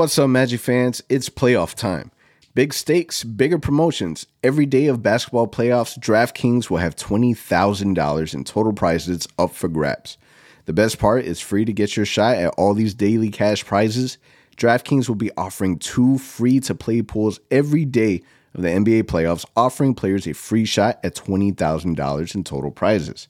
What's up, Magic fans? It's playoff time. Big stakes, bigger promotions. Every day of basketball playoffs, DraftKings will have $20,000 in total prizes up for grabs. The best part is free to get your shot at all these daily cash prizes. DraftKings will be offering two free to play pools every day of the NBA playoffs, offering players a free shot at $20,000 in total prizes.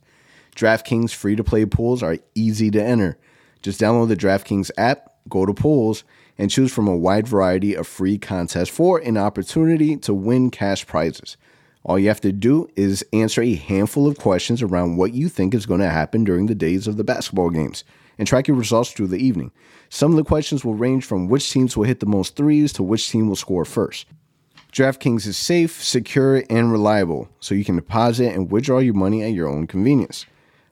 DraftKings free to play pools are easy to enter. Just download the DraftKings app, go to pools, and choose from a wide variety of free contests for an opportunity to win cash prizes. All you have to do is answer a handful of questions around what you think is going to happen during the days of the basketball games and track your results through the evening. Some of the questions will range from which teams will hit the most threes to which team will score first. DraftKings is safe, secure, and reliable, so you can deposit and withdraw your money at your own convenience.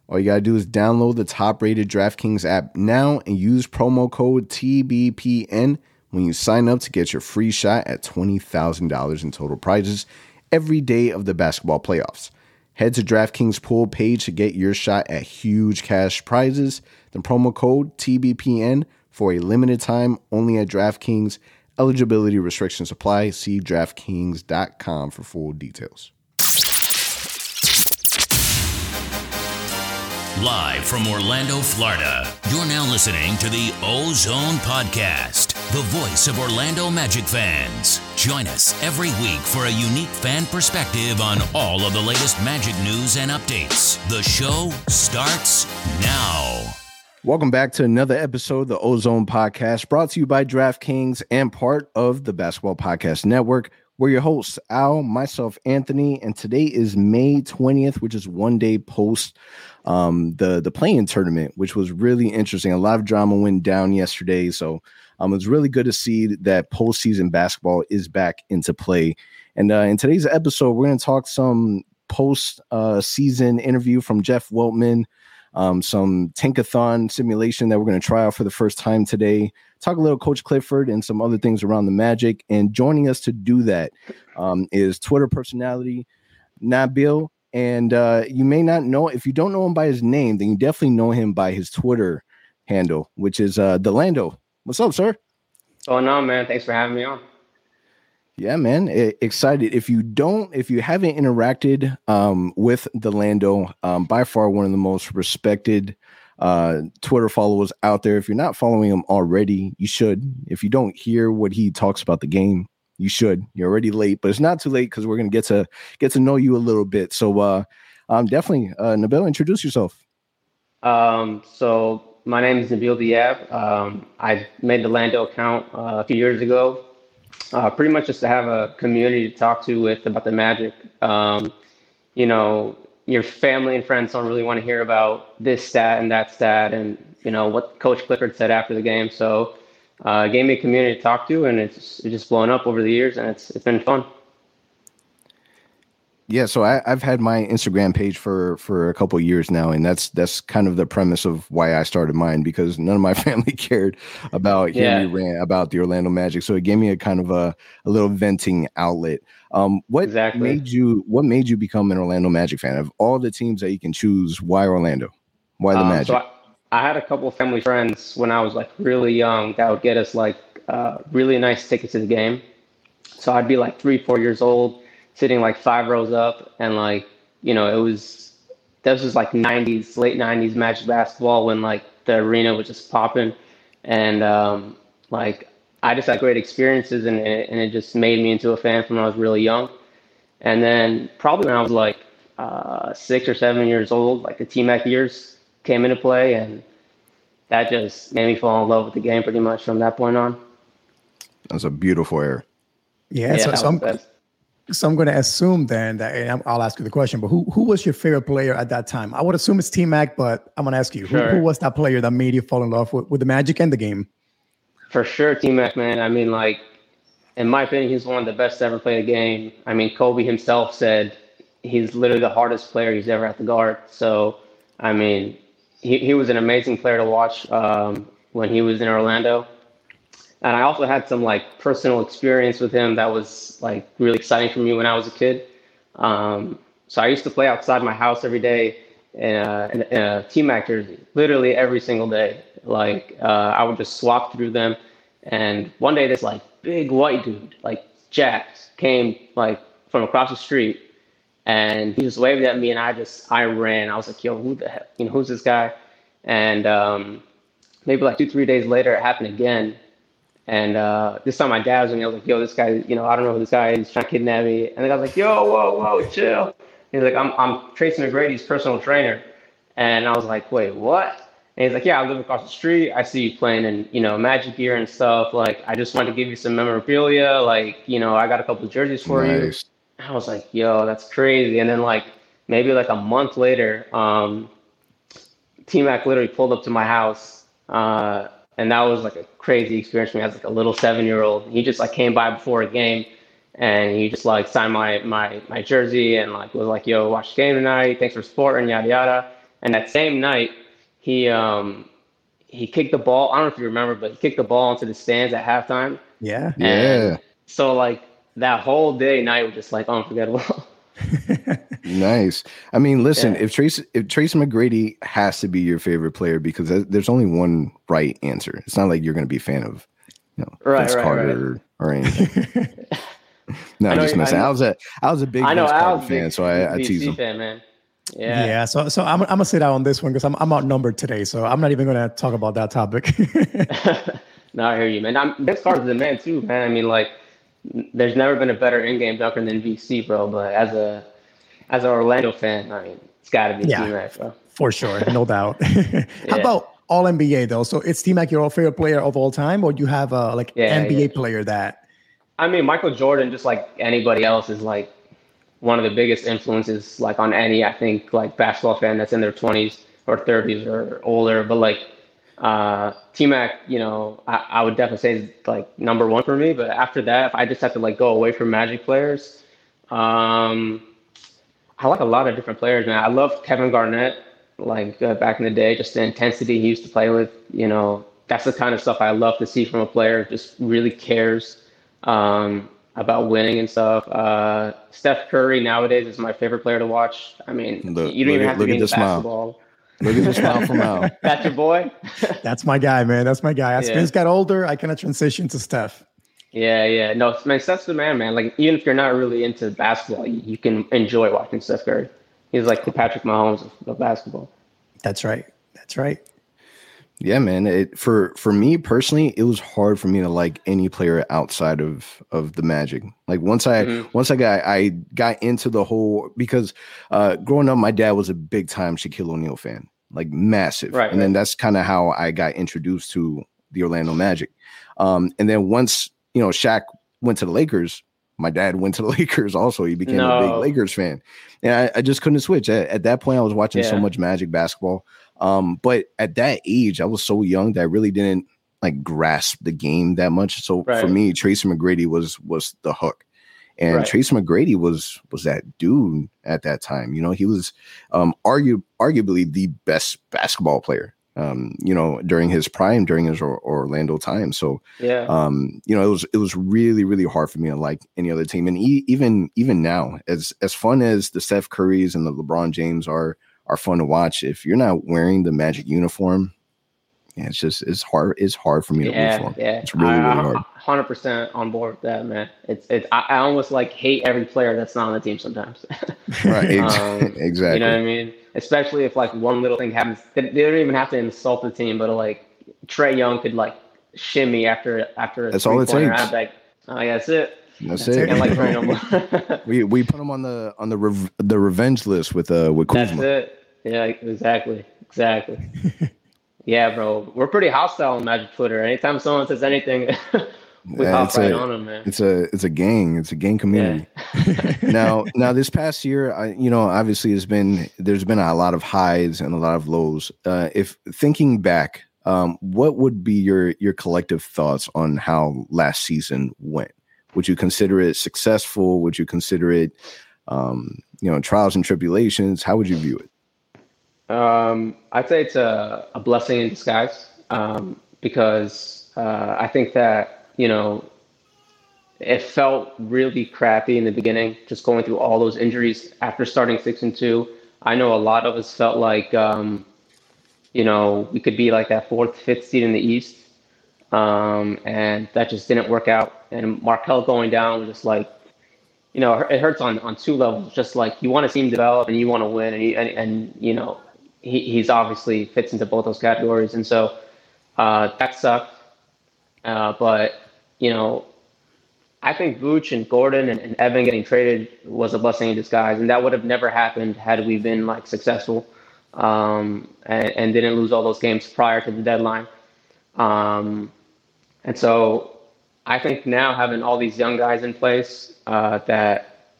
All you gotta do is download the top rated DraftKings app now and use promo code TBPN when you sign up to get your free shot at $20,000 in total prizes every day of the basketball playoffs. Head to DraftKings pool page to get your shot at huge cash prizes. The promo code TBPN for a limited time only at DraftKings. Eligibility restrictions apply. See DraftKings.com for full details. Live from Orlando, Florida, you're now listening to the Ozone Podcast, the voice of Orlando Magic fans. Join us every week for a unique fan perspective on all of the latest Magic news and updates. The show starts now. Welcome back to another episode of the Ozone Podcast, brought to you by DraftKings and part of the Basketball Podcast Network. We're your hosts, Al, myself, Anthony, and today is May 20th, which is one day post um, the the play-in tournament, which was really interesting. A lot of drama went down yesterday, so um, it was really good to see that postseason basketball is back into play. And uh, in today's episode, we're going to talk some post uh, season interview from Jeff Weltman, um, some Tankathon simulation that we're going to try out for the first time today. Talk a little Coach Clifford and some other things around the Magic. And joining us to do that um, is Twitter personality Nabil and uh, you may not know if you don't know him by his name, then you definitely know him by his Twitter handle, which is uh, The Lando. What's up, sir? What's going on, man? Thanks for having me on. Yeah, man. Excited. If you don't, if you haven't interacted um, with The Lando, um, by far one of the most respected uh, Twitter followers out there. If you're not following him already, you should. If you don't hear what he talks about the game, you should. You're already late, but it's not too late because we're gonna get to get to know you a little bit. So, uh, um, definitely, uh, Nabil, introduce yourself. Um, so my name is Nabil Diab. Um, I made the Lando account uh, a few years ago, uh, pretty much just to have a community to talk to with about the Magic. Um, you know, your family and friends don't really want to hear about this stat and that stat, and you know what Coach Clifford said after the game. So uh, gave me a community to talk to, and it's, it's just blown up over the years, and it's it's been fun. Yeah, so I, have had my Instagram page for for a couple years now, and that's that's kind of the premise of why I started mine because none of my family cared about hearing yeah. rant about the Orlando Magic, so it gave me a kind of a, a little venting outlet. Um, what exactly. made you What made you become an Orlando Magic fan? Of all the teams that you can choose, why Orlando? Why the um, Magic? So I, I had a couple family friends when I was like really young that would get us like uh, really nice tickets to the game. So I'd be like three, four years old, sitting like five rows up, and like you know it was this was like '90s, late '90s Magic basketball when like the arena was just popping, and um, like I just had great experiences, and it, and it just made me into a fan from when I was really young. And then probably when I was like uh, six or seven years old, like the T Mac years, came into play, and that just made me fall in love with the game pretty much from that point on. That's a beautiful air. Yeah, yeah so, so I'm, so I'm going to assume then that, and I'll ask you the question, but who who was your favorite player at that time? I would assume it's T Mac, but I'm going to ask you, sure. who, who, was that player that made you fall in love with, with the Magic and the game? For sure, T Mac, man. I mean, like, in my opinion, he's one of the best to ever play the game. I mean, Kobe himself said he's literally the hardest player he's ever had to guard. So, I mean, he, he was an amazing player to watch um, when he was in Orlando. And I also had some like personal experience with him that was like really exciting for me when I was a kid. Um, so I used to play outside my house every day in a, in a T-Mac jersey, literally every single day. Like uh, I would just swap through them And one day, this like big white dude, like Jax, came like from across the street, and he just waved at me, and I just I ran. I was like, "Yo, who the hell? You know, who's this guy?" And um, maybe like two, three days later, it happened again. And uh, this time, my dad was with me. I was like, "Yo, this guy, you know, I don't know who this guy is. He's trying to kidnap me." And the guy's like, "Yo, whoa, whoa, chill." He's like, "I'm I'm Tracy McGrady's personal trainer." And I was like, "Wait, what?" And he's like, yeah, I live across the street. I see you playing in, you know, Magic gear and stuff. Like, I just wanted to give you some memorabilia. Like, you know, I got a couple of jerseys for nice. you. I was like, yo, that's crazy. And then like maybe like a month later, um, T Mac literally pulled up to my house. Uh, and that was like a crazy experience for me as like a little seven year old. He just like came by before a game and he just like signed my my my jersey and like was like, yo, watch the game tonight. Thanks for supporting, yada yada. And that same night, he um he kicked the ball. I don't know if you remember, but he kicked the ball into the stands at halftime. Yeah. And yeah. So like that whole day night was just like unforgettable. nice. I mean, listen, yeah. if Tracy if Tracy McGrady has to be your favorite player because there's only one right answer. It's not like you're going to be a fan of, you know, right, Vince right, Carter right. or anything. no, I'm just messing. I, I, was a I was a big I know, Vince Carter fan, so I, I tease him. Fan, man. Yeah. Yeah. So so I'm, I'm gonna sit out on this one because I'm I'm outnumbered today. So I'm not even gonna talk about that topic. no, I hear you, man. I'm Vince Carter's the man too, man. I mean, like, there's never been a better in-game dunker than VC, bro. But as a as an Orlando fan, I mean, it's got to be yeah, T-Mac, bro. For sure, no doubt. yeah. How about all NBA though? So it's T-Mac your favorite player of all time, or you have a like yeah, NBA player that? I mean, Michael Jordan, just like anybody else, is like one of the biggest influences like on any I think like basketball fan that's in their 20s or 30s or older. But like uh, T Mac, you know, I, I, would definitely say is like number one for me. But after that, if I just have to like go away from Magic players, um, I like a lot of different players, man. I love Kevin Garnett, like uh, back in the day, just the intensity he used to play with. You know, that's the kind of stuff I love to see from a player. Just really cares. Um, about winning and stuff. Uh, Steph Curry nowadays is my favorite player to watch. I mean, look, you don't even at, have to be in basketball. Smile. Look at the smile from Al. That's your boy. That's my guy, man. That's my guy. As yeah. Vince got older, I kind of transitioned to Steph. Yeah, yeah. No, man, Steph's the man, man. Like even if you're not really into basketball, you, you can enjoy watching Steph Curry. He's like the Patrick Mahomes of, of basketball. That's right. That's right. Yeah, man. It for for me personally, it was hard for me to like any player outside of of the Magic. Like once I mm-hmm. once I got I got into the whole because uh growing up, my dad was a big time Shaquille O'Neal fan, like massive. Right. And right. then that's kind of how I got introduced to the Orlando Magic. Um, and then once you know Shaq went to the Lakers, my dad went to the Lakers also. He became no. a big Lakers fan. And I, I just couldn't switch. At, at, that point, I was watching yeah. so much Magic basketball. Um, but at that age, I was so young that I really didn't like grasp the game that much. So right. for me, Tracy McGrady was was the hook. And right. Tracy McGrady was was that dude at that time. You know, he was um argue, arguably the best basketball player. Um, you know, during his prime, during his or- Orlando time. So, yeah, um, you know, it was it was really really hard for me to like any other team, and e- even even now, as as fun as the Steph Currys and the LeBron James are, are fun to watch. If you're not wearing the Magic uniform, yeah, it's just it's hard. It's hard for me to yeah, root for. Yeah, it's really I, really hard. Hundred percent on board with that, man. It's it's I, I, almost like hate every player that's not on the team sometimes. right. um, exactly. You know what I mean? Especially if like one little thing happens, they, they don't even have to insult the team, but like Trae Young could like shimmy after after. That's all it takes. I'm like, oh yeah, that's it. That's, that's it. like we we put him on the on the rev- the revenge list with uh with Kuzma. That's it. Yeah, exactly, exactly. Yeah, bro, we're pretty hostile on Magic Twitter. Anytime someone says anything, we yeah, hop right a, on them, man. It's a it's a gang. It's a gang community. Yeah. now, now this past year, I you know obviously has been there's been a lot of highs and a lot of lows. Uh, if thinking back, um, what would be your your collective thoughts on how last season went? Would you consider it successful? Would you consider it, um, you know, trials and tribulations? How would you view it? Um, I'd say it's a, a blessing in disguise um, because uh, I think that, you know, it felt really crappy in the beginning, just going through all those injuries after starting six and two. I know a lot of us felt like, um, you know, we could be like that fourth, fifth seed in the East. um, and that just didn't work out. And Markelle going down was just like, you know, it hurts on, on two levels. Just like you want to see him develop and you want to win, and, and, and you know, he, he's obviously fits into both those categories, and so uh, that sucked. Uh, but you know, I think Vooch and Gordon and, and, Evan getting traded was a blessing in disguise, and that would have never happened had we been like successful um, and, and, didn't lose all those games prior to the deadline. Um, and so I think now having all these young guys in place uh, that,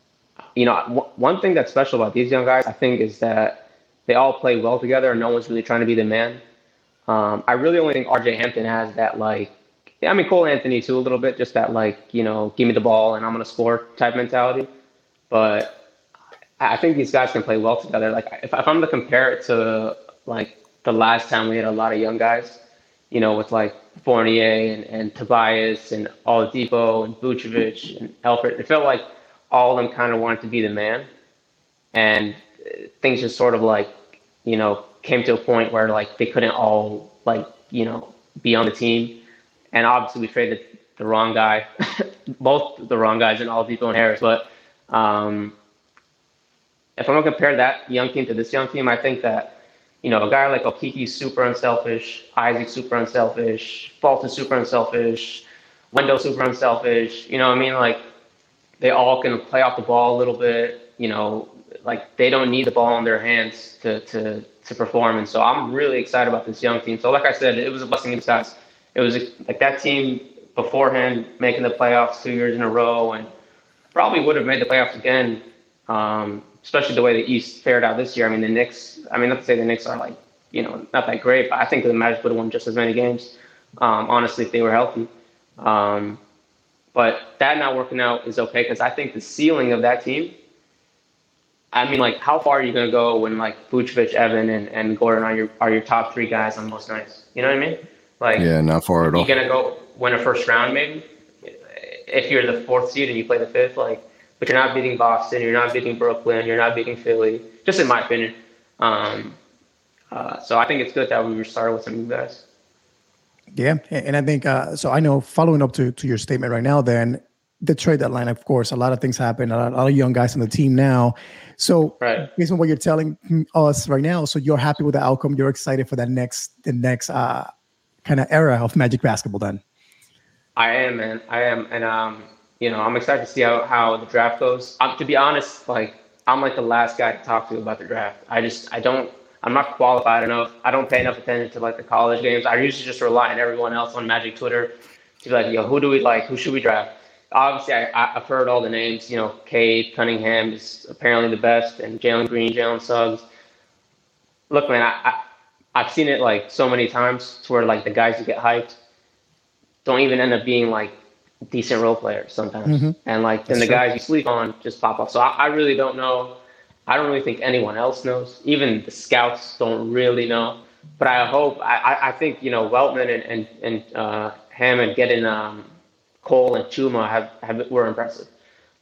you know, w- one thing that's special about these young guys, I think, is that they all play well together and no one's really trying to be the man. Um, I really only think RJ Hampton has that, like, I mean, Cole Anthony too, a little bit, just that, like, you know, give me the ball and I'm to score type mentality. But I think these guys can play well together. Like, if, if I'm to compare it to, like, the last time we had a lot of young guys, you know, with like Fournier and, and Tobias and Oladipo and Vucevic and Elfrid. It felt like all of them kind of wanted to be the man. And things just sort of like, you know, came to a point where like they couldn't all like, you know, be on the team. And obviously we traded the wrong guy, both the wrong guys and Oladipo and Harris. But um, if I'm to compare that young team to this young team, I think that you know, a guy like Okeke's super unselfish, Isaac super unselfish, Fulton super unselfish, Wendell super unselfish. You know what I mean? Like they all can play off the ball a little bit. You know, like they don't need the ball in their hands to to to perform. And so I'm really excited about this young team. So like I said, it was a blessing in disguise. It was like that team beforehand making the playoffs two years in a row and probably would have made the playoffs again. Um, especially the way the East fared out this year. I mean, the Knicks. I mean, not to say the Knicks are like you know not that great, but I think the Magic would have won just as many games. Um, honestly, if they were healthy. Um, but that not working out is okay because I think the ceiling of that team. I mean, like, how far are you gonna go when like Vucevic, Evan, and, and Gordon are your are your top three guys on most nights? You know what I mean? Like, yeah, not far at all. You're gonna go win a first round maybe if you're the fourth seed and you play the fifth. Like, but you're not beating Boston, you're not beating Brooklyn, you're not beating Philly, just in my opinion. Um, uh, so I think it's good that we started with some new guys. Yeah, and I think uh, so. I know following up to to your statement right now, then the trade deadline, of course, a lot of things happen. A lot, a lot of young guys on the team now. So, right. based on what you're telling us right now, so you're happy with the outcome. You're excited for that next the next uh, kind of era of Magic basketball. Then, I am, man. I am, and um, you know, I'm excited to see how, how the draft goes. Um, to be honest, like I'm like the last guy to talk to about the draft. I just I don't I'm not qualified enough. I don't pay enough attention to like the college games. I usually just rely on everyone else on Magic Twitter to be like, yo, who do we like? Who should we draft? Obviously, I, I've heard all the names. You know, Cade Cunningham is apparently the best, and Jalen Green, Jalen Suggs. Look, man, I, I I've seen it like so many times to where like the guys who get hyped don't even end up being like decent role players sometimes. Mm-hmm. And like, then the true. guys you sleep on just pop off. So I, I, really don't know. I don't really think anyone else knows. Even the scouts don't really know. But I hope, I, I think, you know, Weltman and, and, and uh, Hammond getting um, Cole and Chuma have, have were impressive.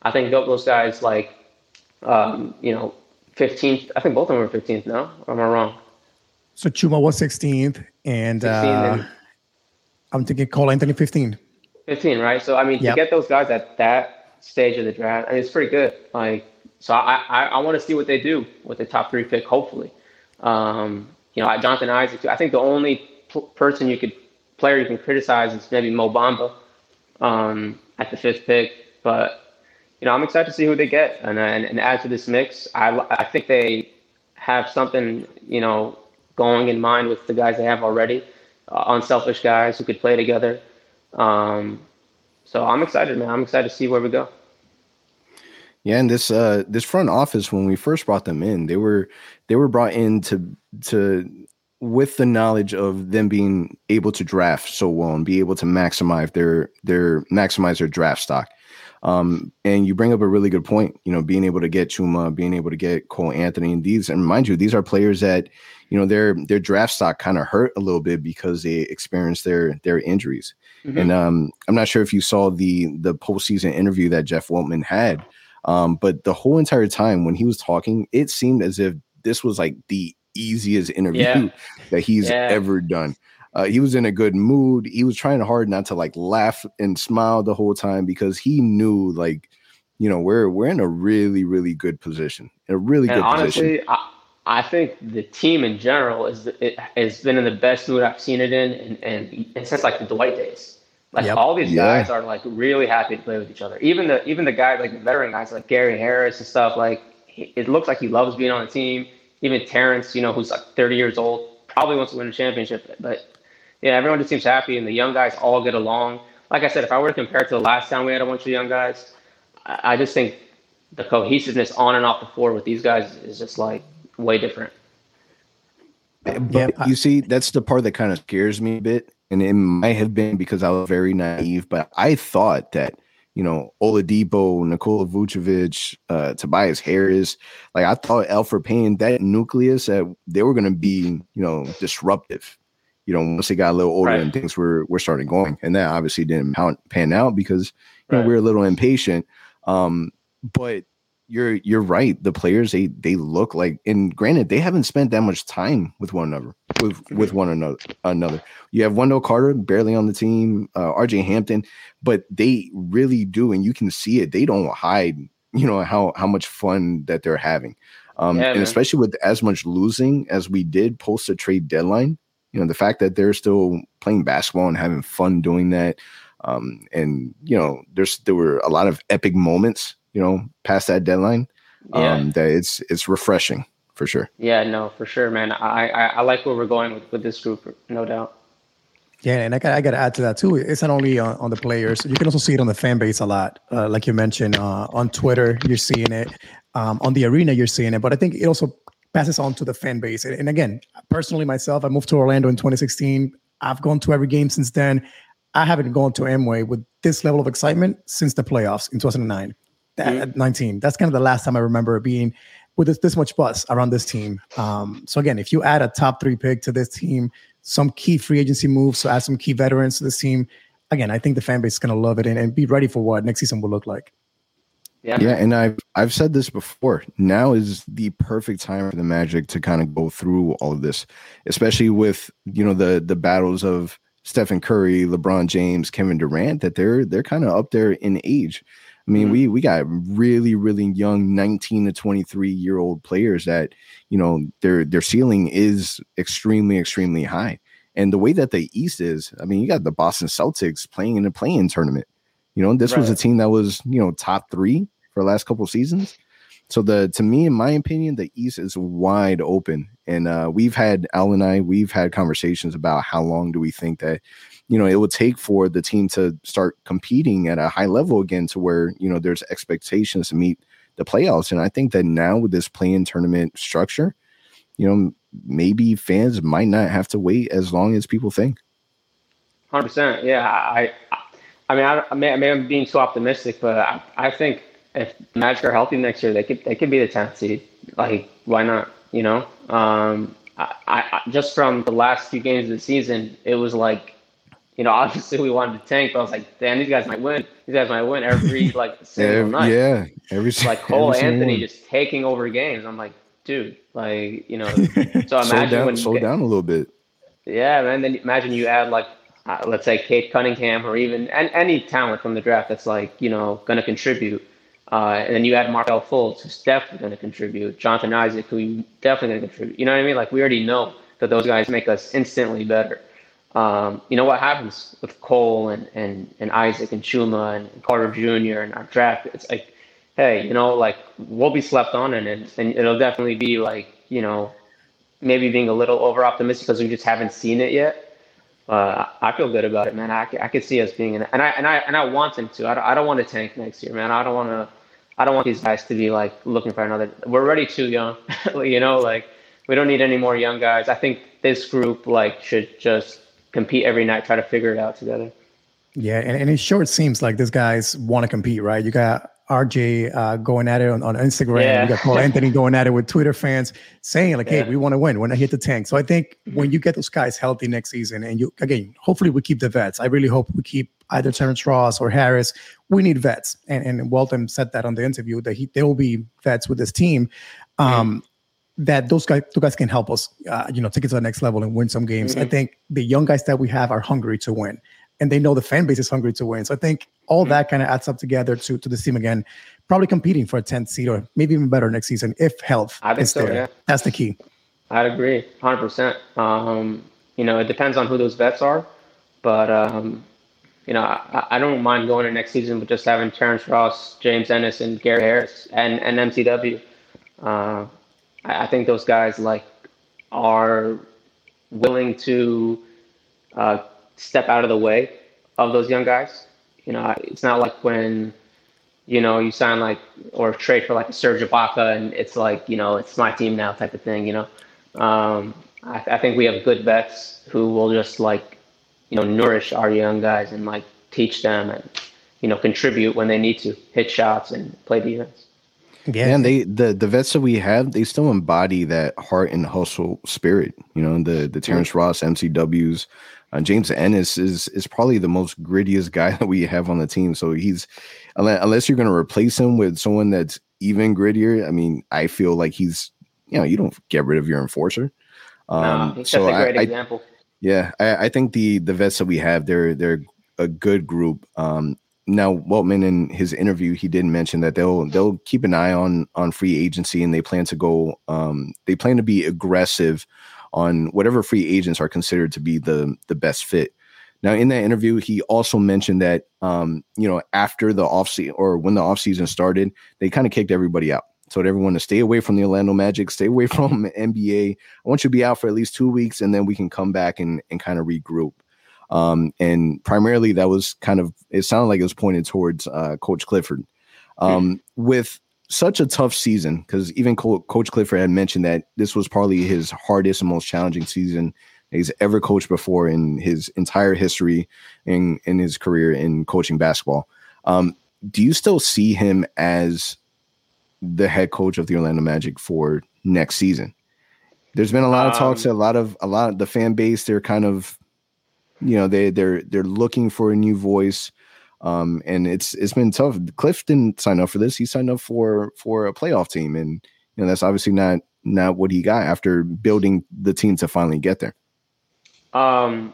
I think those guys, like, um, you know, 15th, I think both of them were 15th, no? Or am I wrong? So Chuma was 16th, and, 16th uh, and I'm thinking Cole Anthony 15. 15, right? So I mean, yep. to get those guys at that stage of the draft, I mean, it's pretty good. Like, so I I, I want to see what they do with the top three pick. Hopefully, um, you know, Jonathan Isaac. I think the only person you could player you can criticize is maybe Mo Bamba um, at the fifth pick, but you know, I'm excited to see who they get and and, and add to this mix. I I think they have something you know going in mind with the guys they have already, uh, unselfish guys who could play together. Um, so I'm excited, man. I'm excited to see where we go. Yeah, and this uh this front office when we first brought them in, they were they were brought in to to with the knowledge of them being able to draft so well and be able to maximize their their maximize their draft stock. Um, and you bring up a really good point, you know, being able to get Chuma, being able to get Cole Anthony, and these, and mind you, these are players that, you know, their their draft stock kind of hurt a little bit because they experienced their their injuries. Mm-hmm. And um, I'm not sure if you saw the the postseason interview that Jeff Weltman had, um, but the whole entire time when he was talking, it seemed as if this was like the easiest interview yeah. that he's yeah. ever done. Uh, he was in a good mood. He was trying hard not to like laugh and smile the whole time because he knew like, you know, we're we're in a really really good position, a really and good honestly, position. I, I think the team in general is it has been in the best mood I've seen it in, and and, and since like the Dwight days. Like yep. all these yeah. guys are like really happy to play with each other. Even the even the guys like the veteran guys like Gary Harris and stuff. Like it looks like he loves being on the team. Even Terrence, you know, who's like 30 years old, probably wants to win a championship. But yeah, everyone just seems happy, and the young guys all get along. Like I said, if I were to compare it to the last time we had a bunch of young guys, I, I just think the cohesiveness on and off the floor with these guys is just like way different. But yeah, you see, that's the part that kind of scares me a bit. And it might have been because I was very naive, but I thought that, you know, Oladipo, Nikola Vucevic, uh, Tobias Harris, like I thought Elfrid Payton, that nucleus, that they were going to be, you know, disruptive you know, once they got a little older right. and things were were starting going, and that obviously didn't pan out because you right. know we are a little impatient. Um, but you're you're right. The players they they look like, and granted, they haven't spent that much time with one another with with one another. Another, you have Wendell Carter barely on the team, uh, R.J. Hampton, but they really do, and you can see it. They don't hide, you know how how much fun that they're having, um, yeah, and man. especially with as much losing as we did post a trade deadline you know the fact that they're still playing basketball and having fun doing that um, and you know there's there were a lot of epic moments you know past that deadline yeah. um, that it's it's refreshing for sure yeah no for sure man i i, I like where we're going with, with this group no doubt yeah, and I got I got to add to that too. It's not only on, on, the players; you can also see it on the fan base a lot. Uh, like you mentioned, uh, on Twitter, you're seeing it. Um, on the arena, you're seeing it. But I think it also passes on to the fan base. And, again, personally, myself, I moved to Orlando in 2016. I've gone to every game since then. I haven't gone to Amway with this level of excitement since the playoffs in 2009, that, mm-hmm. 19. That's kind of the last time I remember being with this, this much buzz around this team. Um, so again, if you add a top three pick to this team, some key free agency moves, so add some key veterans to this team, again, I think the fan base is going to love it and, and be ready for what next season will look like. Yeah. Yeah. And I've I've said this before. Now is the perfect time for the Magic to kind of go through all of this, especially with, you know, the the battles of Stephen Curry, LeBron James, Kevin Durant, that they're they're kind of up there in age. I mean, mm-hmm. we we got really, really young 19 to 23 year old players that, you know, their their ceiling is extremely, extremely high. And the way that the East is, I mean, you got the Boston Celtics playing in a play-in tournament. You know, this right. was a team that was, you know, top three for the last couple seasons. So the to me, in my opinion, the East is wide open, and uh, we've had Al and I, we've had conversations about how long do we think that you know it would take for the team to start competing at a high level again, to where you know there's expectations to meet the playoffs. And I think that now with this play-in tournament structure, you know, maybe fans might not have to wait as long as people think. Hundred percent, yeah. I, I mean, I, I may, I I'm being too optimistic, but I, I think if Magic are healthy next year, they could they could be the tenth seed. Like, why not? You know, um, I, I just from the last few games of the season, it was like, you know, obviously we wanted to tank, but I was like, damn, these guys might win. These guys might win every like single night. Yeah, every like Cole every Anthony just taking over games. I'm like, dude, like you know. So imagine down, when slow down a little bit. Yeah, man. Then imagine you add like uh, let's say Cade Cunningham or even and any talent from the draft that's like you know going to contribute uh, and then you add Markelle Fultz, who's definitely going to contribute. Jonathan Isaac, who definitely going to contribute. You know what I mean? Like we already know that those guys make us instantly better. Um, you know what happens with Cole and, and, and Isaac and Chuma and Carter Jr. and our draft? It's like, hey, you know, like we'll be slept on and, and, and it'll definitely be like, you know, maybe being a little over optimistic because we just haven't seen it yet. Uh, I feel good about it, man. I, I could see us being in, and I and I and I want them to. I don't, I don't want to tank next year, man. I don't want to. I don't want these guys to be like looking for another. We're already too young, you know. Like we don't need any more young guys. I think this group like should just compete every night, try to figure it out together. Yeah, and, and it sure seems like these guys want to compete, right? You got RJ uh, going at it on, on Instagram. Yeah. You got Paul Anthony going at it with Twitter fans saying like, "Hey, yeah. we want to win. We're not hit the tank." So I think when you get those guys healthy next season, and you again, hopefully we keep the vets. I really hope we keep either Terrence Ross or Harris. We need vets, and and Weltman said that on the interview that he there will be vets with this team. Um, that those guys, those guys can help us, uh, you know, take it to the next level and win some games. Mm-hmm. I think the young guys that we have are hungry to win, and they know the fan base is hungry to win. So I think all mm-hmm. that kind of adds up together to to the team again, probably competing for a 10th seed or maybe even better next season if health I think is so, there. Yeah. That's the key. I'd agree, hundred um, percent. You know, it depends on who those vets are, but um, you know, I, I, don't mind going to next season with just having Terrence Ross, James Ennis, and Gary Harris, and and MCW. Uh, I, think those guys like are willing to uh, step out of the way of those young guys. You know, it's not like when you know you sign like or trade for like Serge Ibaka, and it's like you know it's my team now type of thing. You know, um, I, I think we have good vets who will just like you know, nourish our young guys and like teach them and, you know, contribute when they need to hit shots and play defense. Yeah, and they the the vets that we have, they still embody that heart and hustle spirit. You know, the the Terrence mm-hmm. Ross, MCWs, uh, James Ennis is is probably the most grittiest guy that we have on the team. So he's unless you're going to replace him with someone that's even grittier. I mean, I feel like he's you know you don't get rid of your enforcer. Um, no, so a great I, example. I, yeah, I, I, think the the vets that we have, they're they're a good group. Um, now Weltman in his interview, he did mention that they'll they'll keep an eye on on free agency and they plan to go. Um, they plan to be aggressive on whatever free agents are considered to be the the best fit. Now, in that interview, he also mentioned that um, you know after the offseason or when the offseason started, they kind of kicked everybody out told everyone to stay away from the Orlando Magic, stay away from NBA. I want you to be out for at least two weeks, and then we can come back and, and kind of regroup. Um, and primarily, that was kind of it sounded like it was pointed towards uh, Coach Clifford. Um, with such a tough season, because even Co- Coach Clifford had mentioned that this was probably his hardest and most challenging season he's ever coached before in his entire history in in his career in coaching basketball. Um, do you still see him as the head coach of the Orlando Magic for next season. There's been a lot of talks, um, a lot of a lot of the fan base. They're kind of, you know, they they're they're looking for a new voice, um, and it's it's been tough. Cliff didn't sign up for this. He signed up for for a playoff team, and you know that's obviously not not what he got after building the team to finally get there. Um,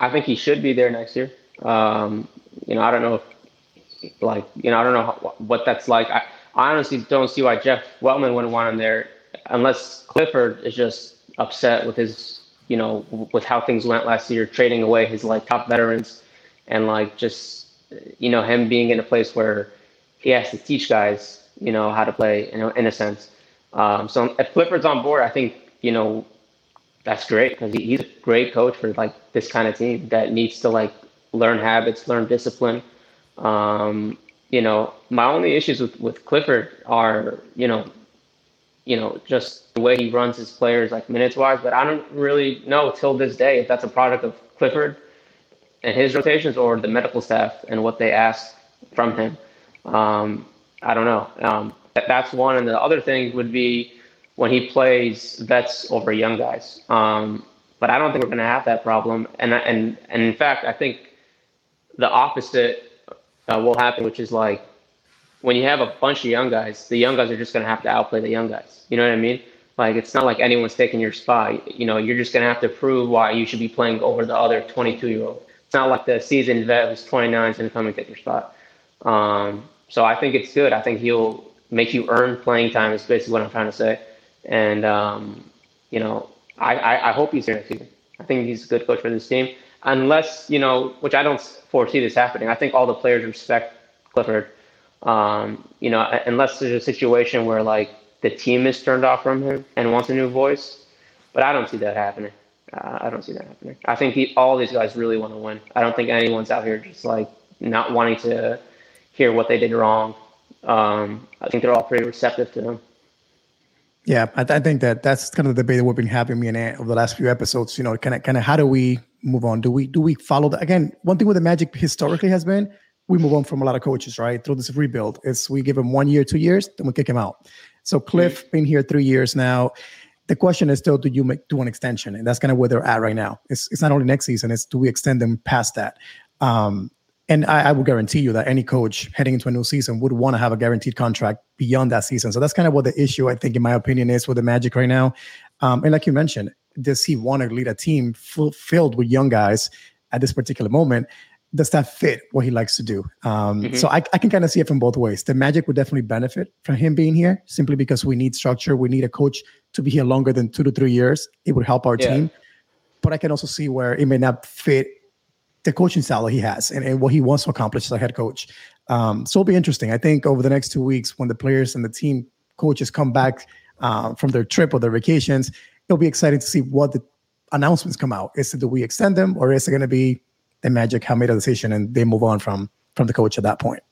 I think he should be there next year. Um, you know, I don't know if like you know I don't know how, what that's like. I, I honestly don't see why Jeff Weltman wouldn't want him there unless Clifford is just upset with his, you know, with how things went last year, trading away his like top veterans and like just, you know, him being in a place where he has to teach guys, you know, how to play in a, in a sense. Um, so if Clifford's on board, I think, you know, that's great because he, he's a great coach for like this kind of team that needs to like learn habits, learn discipline. Um, you know, my only issues with, with Clifford are, you know, you know, just the way he runs his players like minutes wise, but I don't really know till this day if that's a product of Clifford and his rotations or the medical staff and what they ask from him. Um, I don't know. Um, that's one. And the other thing would be when he plays vets over young guys. Um, but I don't think we're going to have that problem. And, and, and in fact, I think the opposite uh, will happen, which is like when you have a bunch of young guys, the young guys are just going to have to outplay the young guys. You know what I mean? Like it's not like anyone's taking your spot. You know, you're just going to have to prove why you should be playing over the other 22 year old. It's not like the seasoned vet who's 29 is going to come and take your spot. Um, so I think it's good. I think he'll make you earn playing time. Is basically what I'm trying to say. And um, you know, I, I, I hope he's here next season. I think he's a good coach for this team unless you know, which I don't foresee this happening. I think all the players respect Clifford. Um, you know, unless there's a situation where like the team is turned off from him and wants a new voice, but I don't see that happening. Uh, I don't see that happening. I think he, all these guys really want to win. I don't think anyone's out here just like not wanting to hear what they did wrong. Um, I think they're all pretty receptive to him. Yeah, I, I, think that that's kind of the debate that we've been having me and Ant over the last few episodes. You know, kind of, kind of, how do we move on? Do we do we follow the again? One thing with the Magic historically has been we move on from a lot of coaches, right? Through this rebuild, it's we give him one year, two years, then we kick him out. So Cliff been here three years now. The question is still, do you make do an extension? And that's kind of where they're at right now. It's it's not only next season; it's do we extend them past that? Um, and I, I will guarantee you that any coach heading into a new season would want to have a guaranteed contract beyond that season. So that's kind of what the issue, I think, in my opinion, is with the Magic right now. Um, and like you mentioned, does he want to lead a team full, filled with young guys at this particular moment? Does that fit what he likes to do? Um, mm-hmm. So I, I can kind of see it from both ways. The Magic would definitely benefit from him being here simply because we need structure. We need a coach to be here longer than two to three years. It would help our yeah. team. But I can also see where it may not fit the coaching style that he has and, and what he wants to accomplish as a head coach. Um, so it'll be interesting. I think over the next two weeks, when the players and the team coaches come back uh, from their trip or their vacations, it'll be exciting to see what the announcements come out. Is it do we extend them or is it going to be the Magic have made a decision and they move on from from the coach at that point?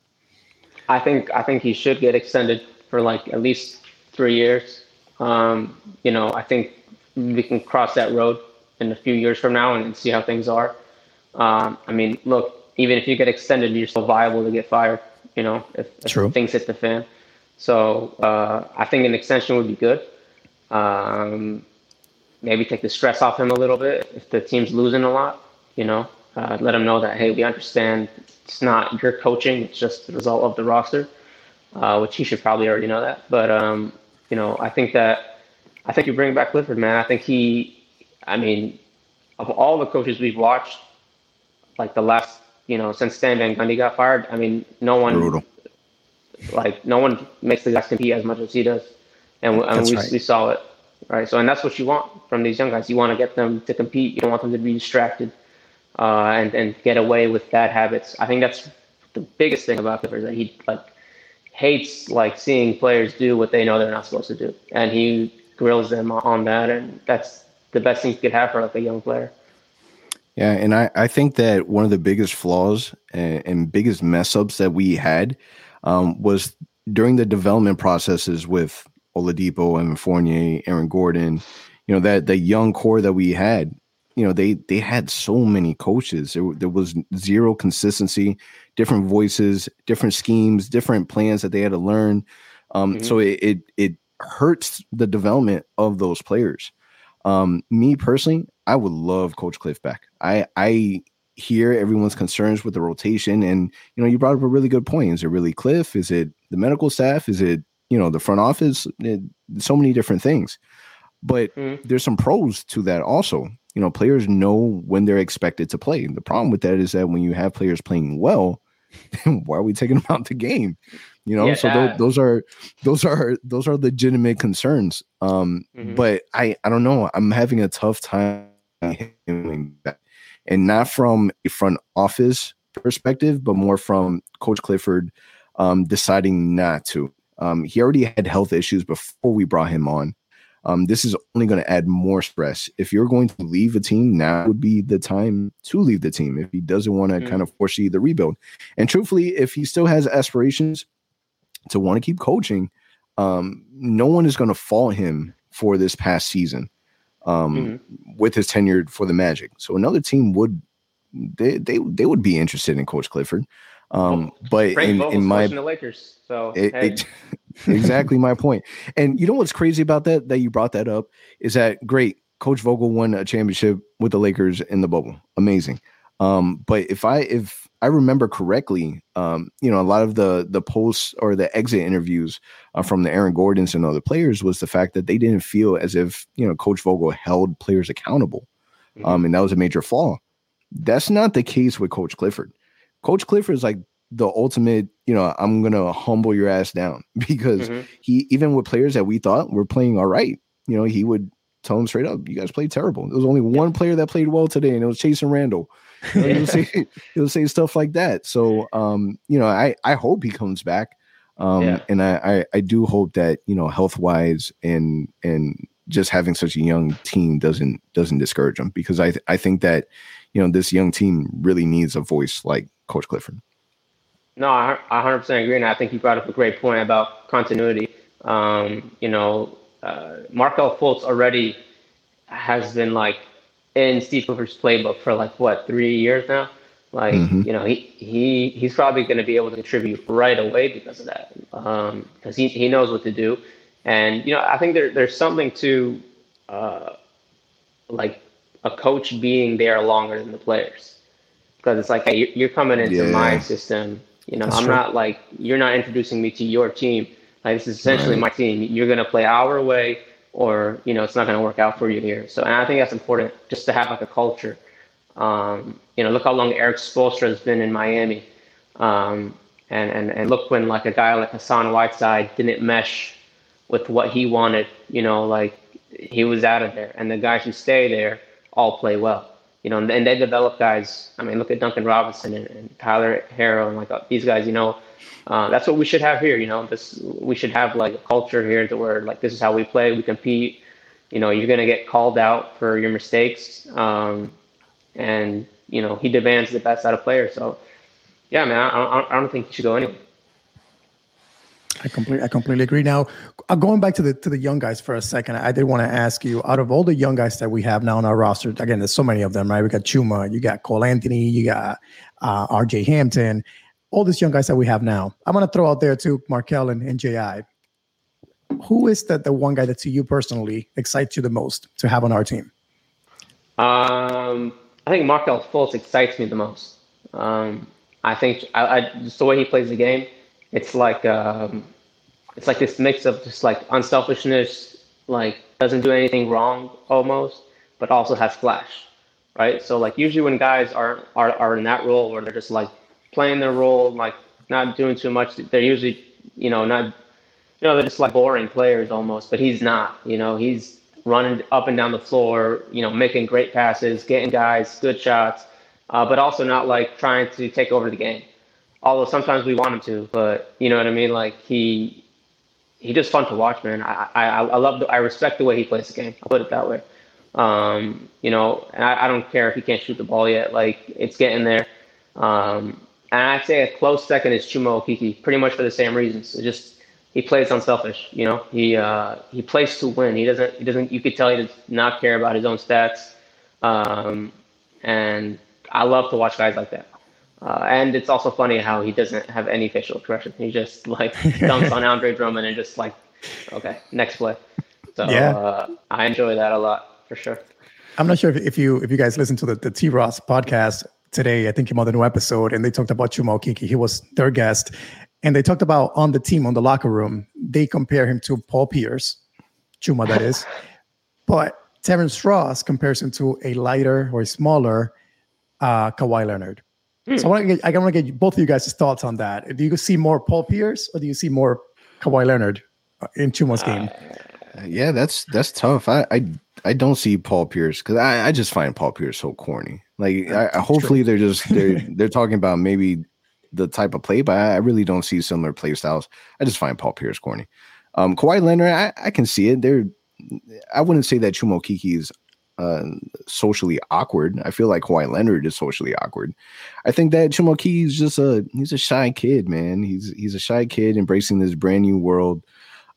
I think I think he should get extended for like at least three years. Um, you know, I think we can cross that road in a few years from now and see how things are. Um, I mean, look, even if you get extended, you're still viable to get fired. You know, if, if things hit the fan. So uh, I think an extension would be good. Um, maybe take the stress off him a little bit if the team's losing a lot. You know, uh, let him know that hey, we understand it's not your coaching; it's just the result of the roster, uh, which he should probably already know that. But um, you know, I think that I think you bring back Clifford, man. I think he, I mean, of all the coaches we've watched, like the last, you know, since Stan Van Gundy got fired, I mean, no one, Brutal. like no one makes the guys compete as much as he does, and, and we, right. we saw it, right? So, and that's what you want from these young guys. You want to get them to compete. You don't want them to be distracted, uh, and and get away with bad habits. I think that's the biggest thing about Clifford that he like hates like seeing players do what they know they're not supposed to do, and he grills them on that, and that's the best thing you could have for like a young player. Yeah, and I, I think that one of the biggest flaws and, and biggest mess ups that we had um, was during the development processes with Oladipo, and Fournier, Aaron Gordon, you know, that the young core that we had, you know, they they had so many coaches. There, there was zero consistency, different voices, different schemes, different plans that they had to learn. Um, mm-hmm. So it, it it hurts the development of those players. Um, me personally, I would love Coach Cliff back. I I hear everyone's concerns with the rotation, and you know, you brought up a really good point. Is it really Cliff? Is it the medical staff? Is it you know the front office? It, so many different things. But mm. there's some pros to that also. You know, players know when they're expected to play. The problem with that is that when you have players playing well, why are we taking them out the game? you know yeah, so th- those are those are those are legitimate concerns um mm-hmm. but i i don't know i'm having a tough time that and not from a front office perspective but more from coach clifford um deciding not to um he already had health issues before we brought him on um, this is only going to add more stress. If you're going to leave a team, now would be the time to leave the team if he doesn't want to mm-hmm. kind of foresee the rebuild. And truthfully, if he still has aspirations to want to keep coaching, um, no one is going to fault him for this past season um, mm-hmm. with his tenure for the Magic. So another team would they they they would be interested in Coach Clifford. Um, but Frank in, in my the Lakers, so it, hey. it, exactly my point. And you know what's crazy about that that you brought that up is that great Coach Vogel won a championship with the Lakers in the bubble, amazing. Um, but if I if I remember correctly, um, you know, a lot of the the posts or the exit interviews uh, from the Aaron Gordons and other players was the fact that they didn't feel as if you know Coach Vogel held players accountable, mm-hmm. um, and that was a major flaw. That's not the case with Coach Clifford. Coach Clifford is like the ultimate, you know, I'm gonna humble your ass down because mm-hmm. he even with players that we thought were playing all right, you know, he would tell them straight up, you guys played terrible. There was only one player that played well today, and it was Chasson Randle. he'll say he'll say stuff like that. So um, you know, I I hope he comes back. Um, yeah. and I, I I do hope that you know health wise and and just having such a young team doesn't doesn't discourage him because I I think that you know this young team really needs a voice like Coach Clifford. No, I 100% agree, and I think you brought up a great point about continuity. Um, you know, uh, Markelle Fultz already has been like in Steve Clifford's playbook for like what three years now. Like mm-hmm. you know, he he he's probably going to be able to contribute right away because of that, because um, he he knows what to do, and you know, I think there there's something to uh, like a coach being there longer than the players. because it's like, hey, you're coming into yeah. my system. You know, That's I'm true. not like you're not introducing me to your team. Like this is essentially right. my team. You're gonna play our way, or you know, it's not gonna work out for you here. So, and I think that's important just to have like a culture. Um, you know, look how long Erik Spoelstra has been in Miami. Um, and, and, and look when like a guy like Hassan Whiteside didn't mesh with what he wanted, you know, like he was out of there. And the guys who stay there all play well. You know, and, and they develop guys. I mean, look at Duncan Robinson and, and Tyler Herro and like uh, these guys. You know, uh, that's what we should have here. You know, this we should have like a culture here to where like this is how we play. We compete. You know, you're gonna get called out for your mistakes. Um, and you know he demands the best out of players. So yeah, man, I, I don't think he should go anywhere. I completely, I completely agree. Now, uh, going back to the to the young guys for a second, I did want to ask you: out of all the young guys that we have now on our roster, again, there's so many of them, right? We got Chuma, you got Cole Anthony, you got uh, R.J. Hampton, all these young guys that we have now. I'm gonna throw out there too, Markelle and, and Ji. Who is the the one guy that to you personally excites you the most to have on our team? Um, I think Markelle Fultz excites me the most. Um, I think I, I, just the way he plays the game, it's like um, it's like this mix of just like unselfishness, like doesn't do anything wrong almost, but also has flash, right? So like usually when guys are are, are in that role where they're just like playing their role, like not doing too much, they're usually you know not you know they're just like boring players almost. But he's not, you know, he's running up and down the floor, you know, making great passes, getting guys good shots, uh, but also not like trying to take over the game. Although sometimes we want him to, but you know what I mean. Like he, he just fun to watch, man. I I, I love the, I respect the way he plays the game. I'll put it that way. Um, you know, and I, I don't care if he can't shoot the ball yet. Like it's getting there. Um, and I'd say a close second is Chuma Okeke, pretty much for the same reasons. It just he plays unselfish. You know, he uh, he plays to win. He doesn't. He doesn't. You could tell he does not care about his own stats. Um, and I love to watch guys like that. Uh, and it's also funny how he doesn't have any facial expression. He just like dumps on Andre Drummond and just like, okay, next play. So yeah. Uh, I enjoy that a lot for sure. I'm not sure if, if you if you guys listen to the, the T Ross podcast today. I think came on the new episode and they talked about Chuma Okeke. He was their guest, and they talked about on the team, on the locker room, they compare him to Paul Pierce, Chuma, that is. but Terrence Ross compares him to a lighter or a smaller uh, Kawhi Leonard. Hmm. So I want to get, I want to get both of you guys' thoughts on that. Do you see more Paul Pierce or do you see more Kawhi Leonard uh, in Chuma's game? Uh, yeah, that's that's tough. I I, I don't see Paul Pierce because I, I just find Paul Pierce so corny. Like, I, hopefully they're just they're they're talking about maybe the type of play, but I really don't see similar play styles. I just find Paul Pierce corny. Um, Kawhi Leonard, I, I can see it. They're, I wouldn't say that Chuma Okeke is uh, socially awkward. I feel like Kawhi Leonard is socially awkward. I think that Chuma Okeke is just a he's a shy kid, man. He's he's a shy kid embracing this brand new world.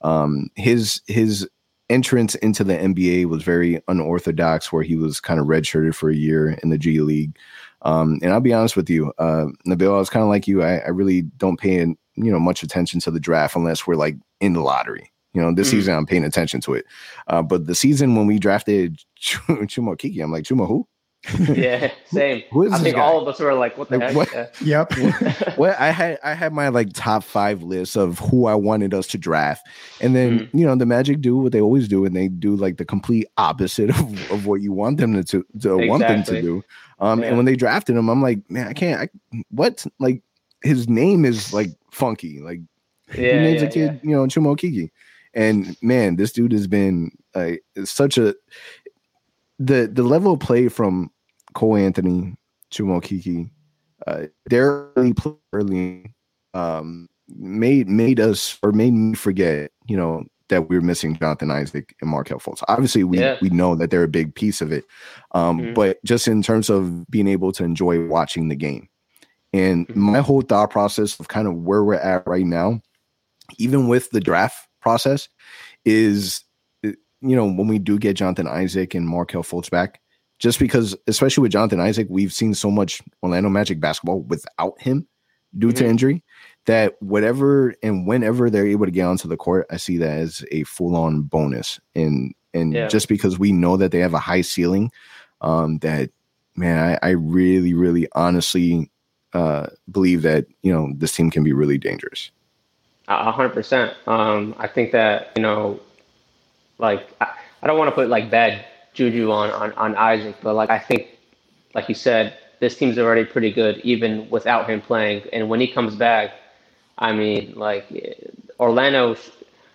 Um, his his entrance into the NBA was very unorthodox, where he was kind of redshirted for a year in the G League. Um, and I'll be honest with you, uh, Nabil, I was kind of like you. I, I, really don't pay you know much attention to the draft unless we're like in the lottery. You know, this mm. season I'm paying attention to it. Uh, but the season when we drafted Ch- Chuma Okeke, I'm like Chuma who? yeah, same. Who is I think guy? all of us were like, "What the like, heck?" What? Yeah. Yep. well, I had I had my like top five list of who I wanted us to draft, and then mm. you know the Magic do what they always do, and they do like the complete opposite of, of what you want them to, to, to exactly. want them to do. Um, yeah. and when they drafted him, I'm like, man, I can't. I, what? Like his name is like funky. Like yeah, he names yeah, a kid, you know, Chuma Okeke. And man, this dude has been uh, such a the the level of play from Cole Anthony, Chuma Okeke, uh, their early early um, made made us or made me forget, you know, that we are missing Jonathan Isaac and Markelle Fultz. Obviously, we yeah. we know that they're a big piece of it, um, mm-hmm. but just in terms of being able to enjoy watching the game, and mm-hmm. my whole thought process of kind of where we're at right now, even with the draft process, is uh, you know when we do get Jonathan Isaac and Markelle Fultz back, just because especially with Jonathan Isaac, we've seen so much Orlando Magic basketball without him due mm-hmm. to injury that whatever and whenever they're able to get onto the court, I see that as a full on bonus. And and yeah. just because we know that they have a high ceiling, um, that man, I, I really, really honestly uh, believe that you know this team can be really dangerous. A hundred percent. Um, I think that you know, like I, I don't want to put like bad juju on, on on Isaac, but like I think, like you said, this team's already pretty good even without him playing. And when he comes back, I mean, like Orlando,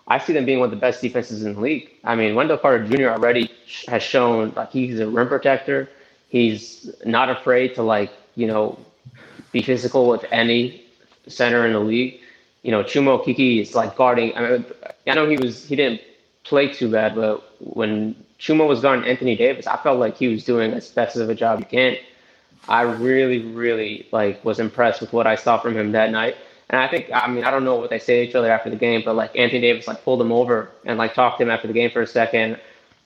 I see them being one of the best defenses in the league. I mean, Wendell Carter Jr. already has shown like he's a rim protector. He's not afraid to like you know be physical with any center in the league. You know, Chuma Okeke is like guarding. I mean, I know he was he didn't play too bad, but when Chumo was guarding Anthony Davis, I felt like he was doing as best of a job he can. I really, really like was impressed with what I saw from him that night. And I think, I mean, I don't know what they say to each other after the game, but like Anthony Davis like pulled him over and like talked to him after the game for a second.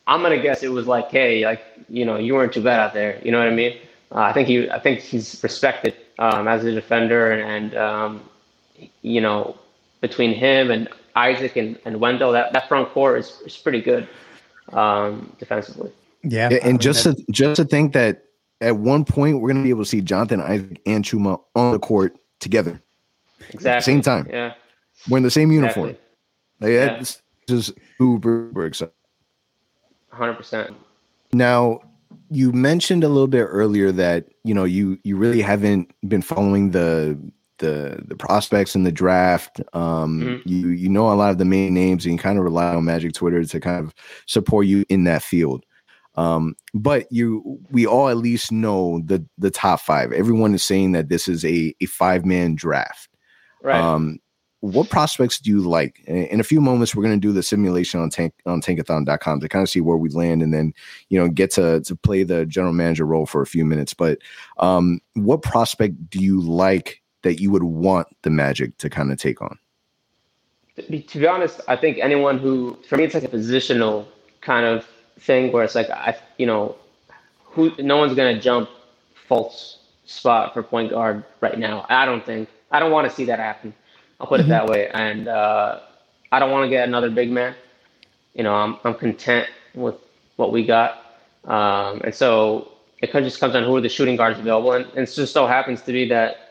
I'm gonna guess it was like, hey, like you know, you weren't too bad out there. You know what I mean? Uh, I think he, I think he's respected um, as a defender, and, and um, you know, between him and Isaac and, and Wendell, that, that front court is, is pretty good um, defensively. Yeah, and just to just to think that at one point we're going to be able to see Jonathan Isaac and Chuma on the court together. Exactly. same time. Yeah. Wearing the same uniform. Exactly. Like, yeah. That's just uber, uber exciting. 100%. Now, you mentioned a little bit earlier that, you know, you you really haven't been following the the the prospects in the draft. Um, mm-hmm. you you know a lot of the main names and you kind of rely on Magic Twitter to kind of support you in that field. Um, but you, we all at least know the the top five. Everyone is saying that this is a a five man draft. Right. Um, what prospects do you like? In a few moments, we're going to do the simulation on tank on tankathon.com to kind of see where we land and then, you know, get to, to play the general manager role for a few minutes. But um, what prospect do you like that you would want the Magic to kind of take on? To be, to be honest, I think anyone who, for me, it's like a positional kind of thing where it's like I, you know, who no one's gonna jump Fultz spot for point guard right now. I don't think. I don't want to see that happen. I'll put mm-hmm. it that way. And uh, I don't want to get another big man. You know, I'm I'm content with what we got. Um, and so it kind of just comes on who are the shooting guards available, and, and it just so happens to be that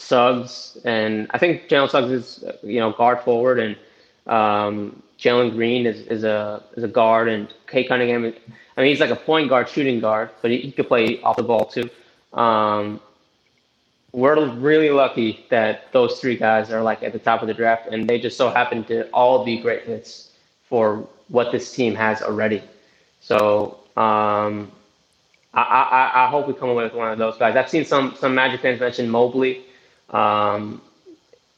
Suggs and I think Jalen Suggs is you know guard forward and um, Jalen Green is, is a is a guard, and Cade Cunningham. Is, I mean, he's like a point guard, shooting guard, but he, he could play off the ball too. Um, we're really lucky that those three guys are like at the top of the draft, and they just so happen to all be great fits for what this team has already. So um, I, I, I hope we come away with one of those guys. I've seen some some Magic fans mention Mobley, um,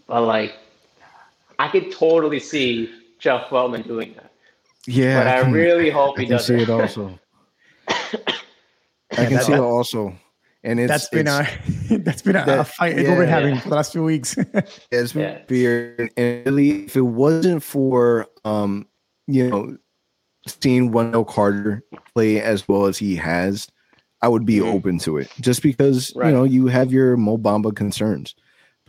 but like I could totally see Jeff Weltman doing that. Yeah, but I, can, really hope he I does. See it also. I can see it also, and it's that's been a that's been a, that, a fight yeah, we've been having yeah. for the last few weeks. it's been yeah. weird, and really, if it wasn't for um, you know, seeing Wendell Carter play as well as he has, I would be mm-hmm. open to it. Just because right. you know you have your Mo Bamba concerns.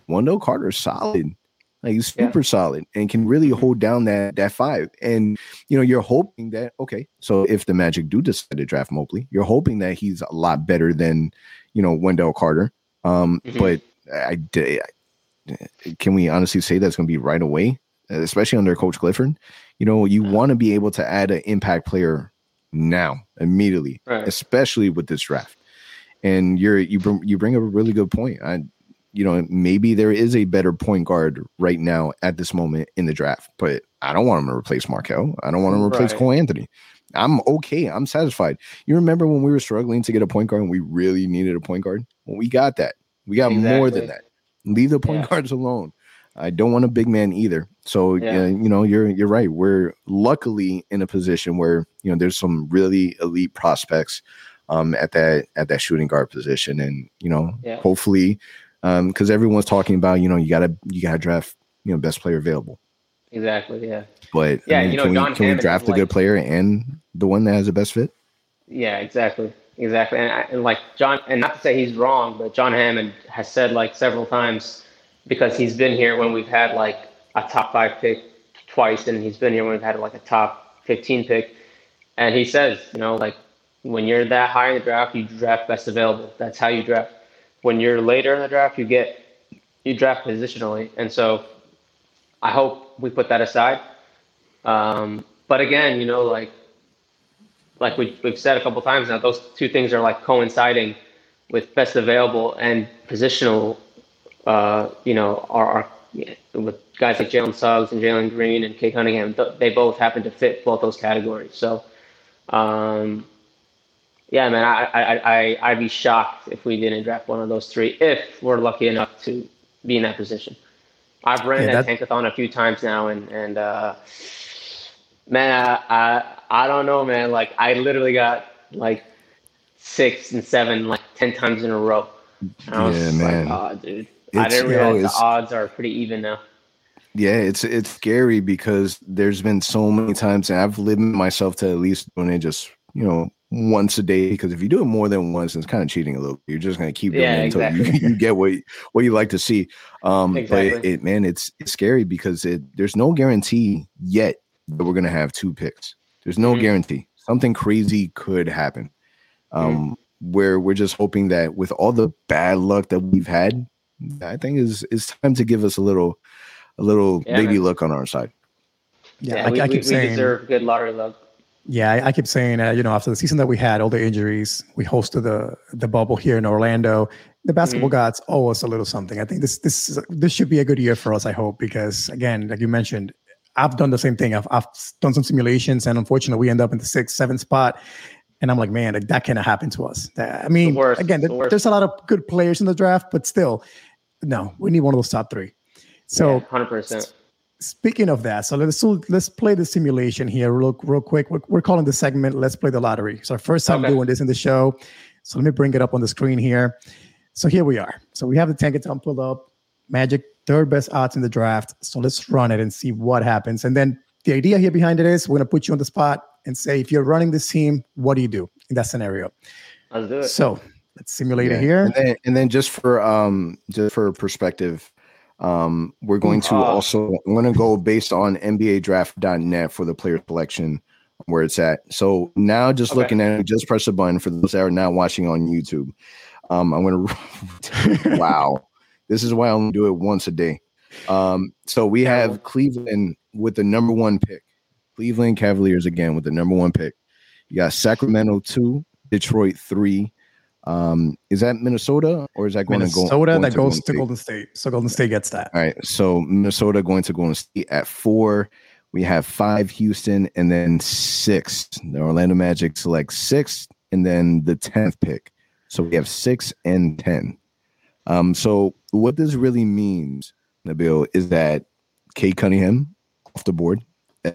Wendell Carter is solid. Like he's super yeah. solid and can really hold down that that five. And you know, you're hoping that okay, so if the Magic do decide to draft Mobley, you're hoping that he's a lot better than you know Wendell Carter. Um, mm-hmm. but I, I, can we honestly say that's going to be right away, especially under Coach Clifford? You know, you want to be able to add an impact player now, immediately, right. especially with this draft. And you're you bring, you bring up a really good point. I you know, maybe there is a better point guard right now at this moment in the draft, but I don't want him to replace Markelle. I don't want him to replace right. Cole Anthony. I'm okay. I'm satisfied. You remember when we were struggling to get a point guard and we really needed a point guard? Well, we got that. We got exactly. more than that. Leave the point yeah. guards alone. I don't want a big man either. So yeah. uh, you know, you're you're right. We're luckily in a position where you know there's some really elite prospects um, at that at that shooting guard position, and you know, yeah. hopefully because um, everyone's talking about you know you gotta you gotta draft you know best player available. Exactly. Yeah. But yeah, I mean, you know, can, John we, can we draft a like, good player and the one that has the best fit? Yeah, exactly, exactly. And, I, and like John, and not to say he's wrong, but John Hammond has said like several times because he's been here when we've had like a top five pick twice, and he's been here when we've had like a top fifteen pick, and he says, you know, like when you're that high in the draft, you draft best available. That's how you draft. When you're later in the draft, you get you draft positionally, and so I hope we put that aside. Um, but again, you know, like like we, we've said a couple times now, those two things are like coinciding with best available and positional. Uh, you know, are, are with guys like Jalen Suggs and Jalen Green and Cade Cunningham, they both happen to fit both those categories. So, um, yeah, man, I, I, I, I'd be shocked if we didn't draft one of those three if we're lucky enough to be in that position. I've ran yeah, that tankathon a few times now, and and uh, man, I, I I don't know, man. Like I literally got like six and seven, like ten times in a row. And I was yeah, man. like, oh, dude. It's, I didn't realize you know, the odds are pretty even now. Yeah, it's it's scary because there's been so many times, and I've limited myself to at least doing it just you know once a day because if you do it more than once, it's kind of cheating a little. You're just gonna keep doing yeah, it until exactly. you, you, get what what you like to see. Um, exactly. but it, it, man, it's it's scary because it there's no guarantee yet that we're gonna have two picks. There's no mm-hmm. guarantee. Something crazy could happen. Um, mm-hmm. where we're just hoping that with all the bad luck that we've had, I think is it's time to give us a little a little yeah, baby man. look on our side. Yeah, yeah I, we, I, keep we, saying we deserve good lottery luck. Yeah, I, I keep saying, uh, you know, after the season that we had, all the injuries, we hosted the the bubble here in Orlando. The basketball mm-hmm. gods owe us a little something. I think this this is, this should be a good year for us. I hope because again, like you mentioned, I've done the same thing. I've I've done some simulations, and unfortunately, we end up in the sixth, seventh spot. And I'm like, man, like, that cannot happen to us. I mean, the again, the there's a lot of good players in the draft, but still, no, we need one of those top three. So, hundred yeah, percent. Speaking of that, so let's let's play the simulation here real real quick. We're, we're calling the segment "Let's Play the Lottery." It's our first time okay. doing this in the show, so let me bring it up on the screen here. So here we are. So we have the Tankathon pulled up. Magic third best odds in the draft. So let's run it and see what happens. And then the idea here behind it is we're gonna put you on the spot and say if you're running this team, what do you do in that scenario? Let's do it. So let's simulate yeah. it here. And then, and then just for um just for perspective, um, we're going to uh, also I'm going to go based on NBA NBADraft.net for the player selection where it's at. So now, just okay. looking at it, just press a button for those that are now watching on YouTube. Um, I'm going to wow, this is why I only do it once a day. Um, so we have Cleveland with the number one pick. Cleveland Cavaliers again with the number one pick. You got Sacramento two, Detroit three, um, is that Minnesota or is that going Minnesota to go? Minnesota that goes to Golden State. So Golden State gets that. All right. So Minnesota going to Golden State at four. We have five Houston and then six. The Orlando Magic select six and then the tenth pick. So we have six and ten. Um, so what this really means, Nabil, is that Cade Cunningham off the board,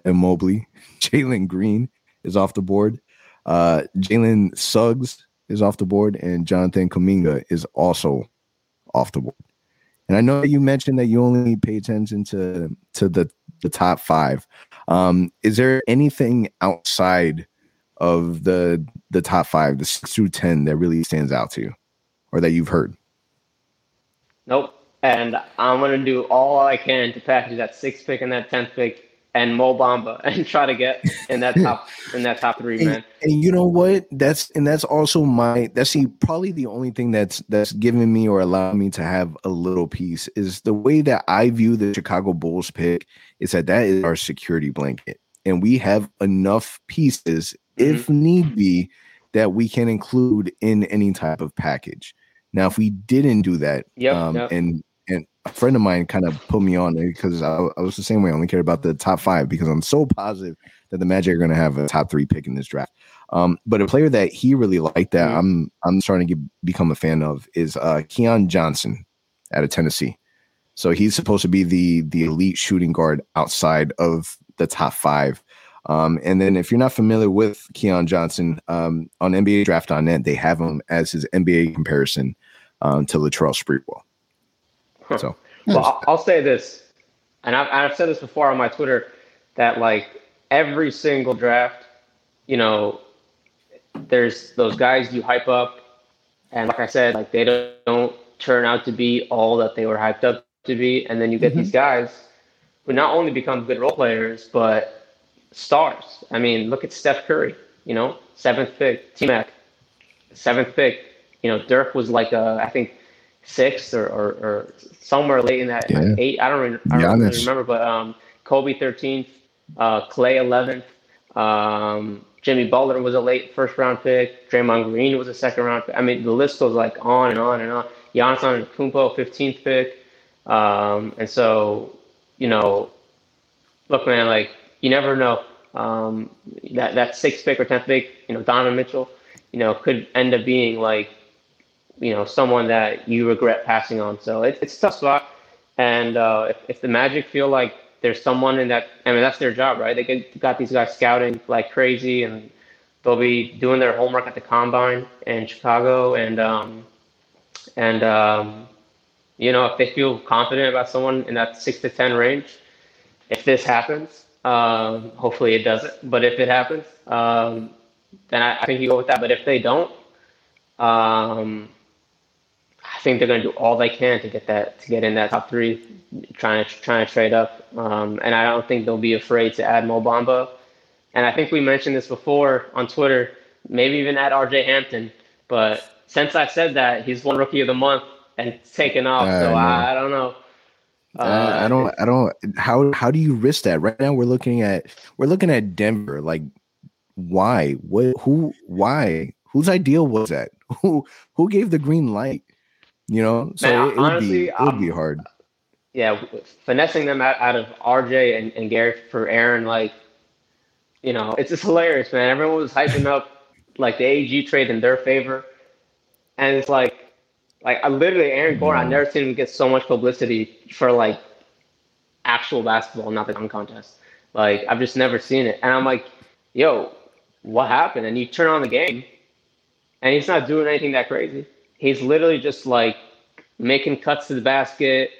and Mobley, Jalen Green is off the board, uh, Jalen Suggs is off the board, and Jonathan Kuminga is also off the board. And I know you mentioned that you only pay attention to to the the top five. Um, is there anything outside of the the top five, the six through ten, that really stands out to you, or that you've heard? Nope. And I'm gonna do all I can to package that sixth pick and that tenth pick and Mo Bamba and try to get in that top in that top three, man. And, you know what? That's and that's also my that's the, probably the only thing that's that's given me or allowing me to have a little peace is the way that I view the Chicago Bulls pick is that that is our security blanket, and we have enough pieces mm-hmm. if need be that we can include in any type of package. Now, if we didn't do that, yep, um, yep. and a friend of mine kind of put me on it because I, I, was the same way. I only cared about the top five because I'm so positive that the Magic are going to have a top three pick in this draft. Um, but a player that he really liked that mm-hmm. I'm I'm starting to get, become a fan of is uh, Keon Johnson out of Tennessee. So he's supposed to be the the elite shooting guard outside of the top five. Um, and then if you're not familiar with Keon Johnson um, on NBA Draft Draft.net, they have him as his NBA comparison um, to Latrell Sprewell. So, well, I'll say this, and I've, I've said this before on my Twitter that like every single draft, you know, there's those guys you hype up, and like I said, like they don't, don't turn out to be all that they were hyped up to be, and then you get mm-hmm. these guys who not only become good role players but stars. I mean, look at Steph Curry. you know, seventh pick, T Mac, seventh pick. You know, Dirk was like a, I think sixth or, or, or somewhere late in that yeah. eight. I don't, re- I don't really remember, but um, Kobe 13th, uh, Clay 11th, um, Jimmy Butler was a late first round pick. Draymond Green was a second round pick. I mean, the list goes like on and on and on. Giannis Antetokounmpo, 15th pick. Um, and so, you know, look, man, like you never know. Um, that that sixth pick or tenth pick, you know, Donovan Mitchell, you know, could end up being like, you know, someone that you regret passing on. So it, it's a tough spot. And uh, if, if the Magic feel like there's someone in that. I mean, that's their job, right? They get, got these guys scouting like crazy, and they'll be doing their homework at the combine in Chicago, and um, and um, you know, if they feel confident about someone in that six to ten range, if this happens, um, hopefully it doesn't. But if it happens, um, then I, I, think you go with that. But if they don't, um, I think they're going to do all they can to get that to get in that top three, trying to trying to trade up. Um, and I don't think they'll be afraid to add Mo Bamba. And I think we mentioned this before on Twitter, maybe even add RJ Hampton. But since I said that, he's won rookie of the month and taken off. Uh, so I, I, don't know. Uh, uh, I don't. I don't. How how do you risk that? Right now, we're looking at we're looking at Denver. Like, why? What? Who? Why? Whose idea was that? Who who gave the green light? You know, so Man, it, it honestly, would be it would be hard. Yeah, finessing them out, out of RJ and, and Gary for Aaron, like, you know, it's just hilarious, man. Everyone was hyping up like the AG trade in their favor, and it's like, like I literally Aaron Gordon. I've mm. never seen him get so much publicity for like actual basketball, not the dunk contest. Like I've just never seen it, and I'm like, yo, what happened? And you turn on the game, and he's not doing anything that crazy he's literally just like making cuts to the basket,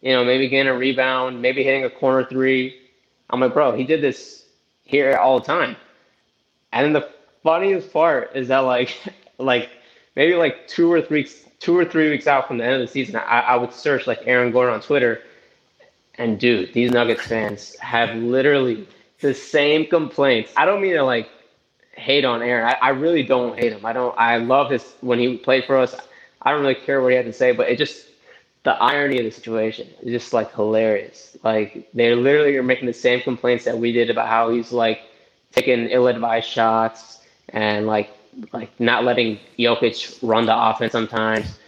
you know, maybe getting a rebound, maybe hitting a corner three. I'm like, bro, he did this here all the time. And the funniest part is that like like maybe like two or three two or three weeks out from the end of the season, I, I would search like Aaron Gordon on Twitter. And dude, these Nuggets fans have literally the same complaints. I don't mean to like hate on Aaron. I, I really don't hate him. I don't. I love his when he played for us. I don't really care what he had to say, but it just the irony of the situation is just like hilarious. Like they literally are making the same complaints that we did about how he's like taking ill-advised shots and like like not letting Jokic run the offense sometimes.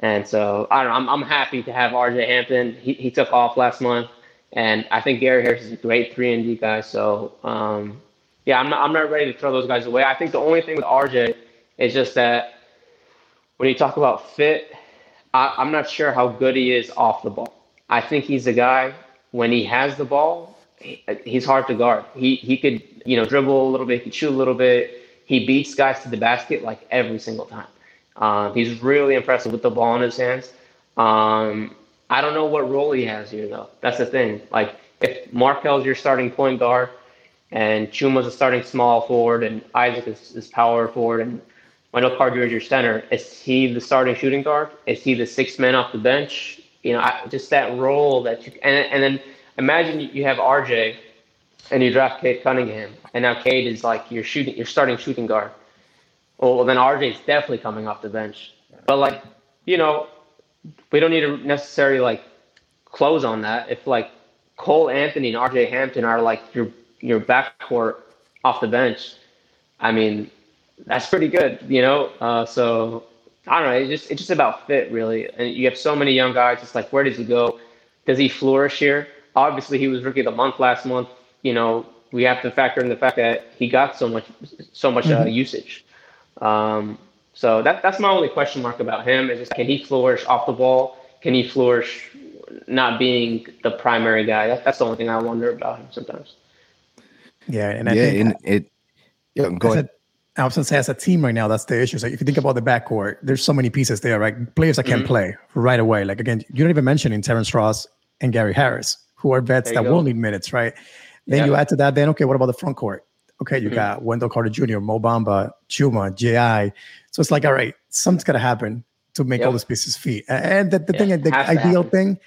And so I don't know. I'm, I'm happy to have RJ Hampton. He, he took off last month, and I think Gary Harris is a great three and D guy. So um, yeah, I'm not, I'm not ready to throw those guys away. I think the only thing with RJ is just that when you talk about fit, I, I'm not sure how good he is off the ball. I think he's a guy when he has the ball, he, he's hard to guard. He he could you know dribble a little bit, he could shoot a little bit. He beats guys to the basket like every single time. Um, he's really impressive with the ball in his hands. Um, I don't know what role he has here though. That's the thing. Like if Markelle's your starting point guard, and Chuma's a starting small forward, and Isaac is, is power forward, and Wendell Carter is your center. Is he the starting shooting guard? Is he the sixth man off the bench? You know, I, just that role that you and and then imagine you have RJ, and you draft Cade Cunningham, and now Cade is like your shooting, your starting shooting guard. Well, then RJ is definitely coming off the bench. But like, you know, we don't need to necessarily like close on that. If like Cole Anthony and RJ Hampton are like your your backcourt off the bench, I mean, that's pretty good, you know. Uh, so I don't know. It's just it's just about fit, really. And you have so many young guys. It's like, where does he go? Does he flourish here? Obviously, he was rookie of the month last month. You know, we have to factor in the fact that he got so much so much uh, mm-hmm. uh, usage. Um, so that that's my only question mark about him is just can he flourish off the ball? Can he flourish not being the primary guy? That, that's the only thing I wonder about him sometimes. Yeah, and I yeah, think and it. Yeah, go ahead. I was going to say, as a team right now, that's the issue. So if you think about the backcourt, there's so many pieces there, right? Players that can mm-hmm. play right away. Like again, you don't even mention in Terrence Ross and Gary Harris, who are vets that go. will need minutes, right? Then yeah. you add to that, then okay, what about the front court? Okay, you mm-hmm. got Wendell Carter Jr., Mo Bamba, Chuma, Ji. So it's like, all right, something's got to happen to make yep. all these pieces fit. And the, the yeah, thing, the ideal thing,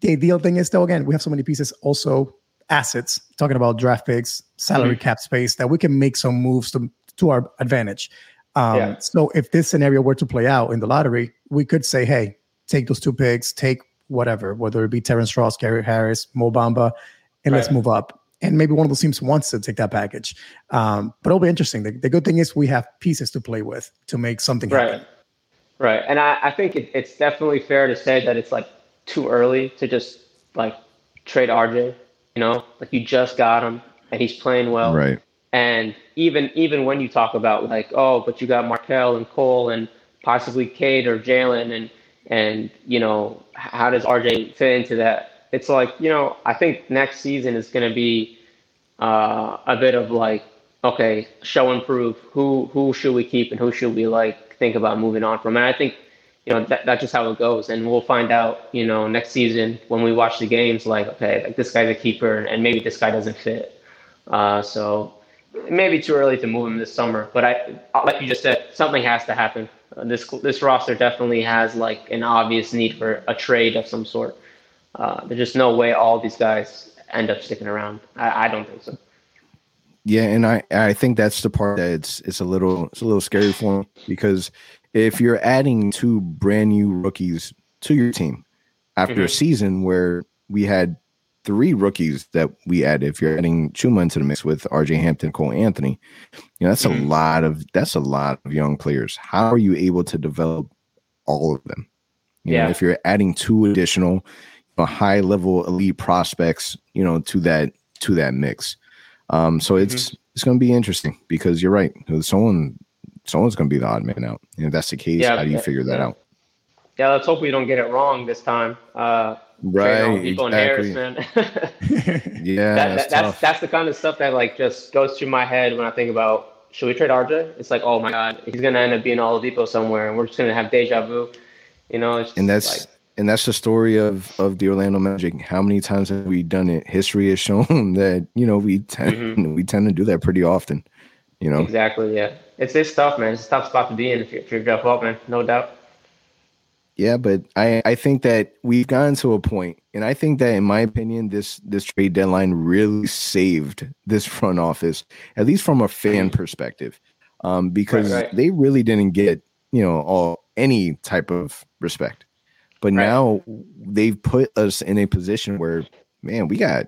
the ideal thing is though, again, we have so many pieces also assets, talking about draft picks, salary mm-hmm. cap space, that we can make some moves to to our advantage. Um, yeah. So if this scenario were to play out in the lottery, we could say, hey, take those two picks, take whatever, whether it be Terrence Ross, Gary Harris, Mo Bamba, and right. let's move up. And maybe one of those teams wants to take that package. Um, but it'll be interesting. The, the, good thing is we have pieces to play with to make something right. happen. Right. And I, I think it, it's definitely fair to say that it's like too early to just like trade RJ. You know, like you just got him and he's playing well. Right. And even even when you talk about like, oh, but you got Markelle and Cole and possibly Cade or Jalen and and you know how does RJ fit into that? It's like you know I think next season is going to be uh, a bit of like okay, show and prove. Who who should we keep and who should we like think about moving on from? And I think you know that, that's just how it goes. And we'll find out you know next season when we watch the games like okay like this guy's a keeper and maybe this guy doesn't fit. Uh, so it may be too early to move him this summer but i like you just said something has to happen. Uh, this this roster definitely has like an obvious need for a trade of some sort. Uh, there's just no way all these guys end up sticking around. I, I don't think so. Yeah, and I I think that's the part that it's it's a little it's a little scary for him because if you're adding two brand new rookies to your team after mm-hmm. a season where we had three rookies that we added, if you're adding Chuma into the mix with RJ Hampton, Cole Anthony, you know, that's mm-hmm. a lot of that's a lot of young players. How are you able to develop all of them? You yeah. know, if you're adding two additional you high level elite prospects, you know, to that to that mix. Um, so mm-hmm. it's it's going to be interesting because you're right. Someone someone's going to be the odd man out. And if that's the case, yeah, how do you figure that out? Yeah, let's hope we don't get it wrong this time. Uh, right, exactly. Harris, man. yeah, that, that's, that's, that's the kind of stuff that like just goes through my head when I think about should we trade RJ? It's like, oh my god, he's gonna end up being Oladipo somewhere, and we're just gonna have deja vu. You know, and that's like, and that's the story of of the Orlando Magic. How many times have we done it? History has shown that you know we tend mm-hmm. we tend to do that pretty often. You know, exactly. Yeah, it's it's tough, man. It's a tough spot to be in if you're, if you're Jeff Weltman, no doubt. Yeah, but I I think that we've gotten to a point, and I think that in my opinion, this this trade deadline really saved this front office, at least from a fan perspective, um, because right, right. they really didn't get you know all any type of respect, but right. now they've put us in a position where man, we got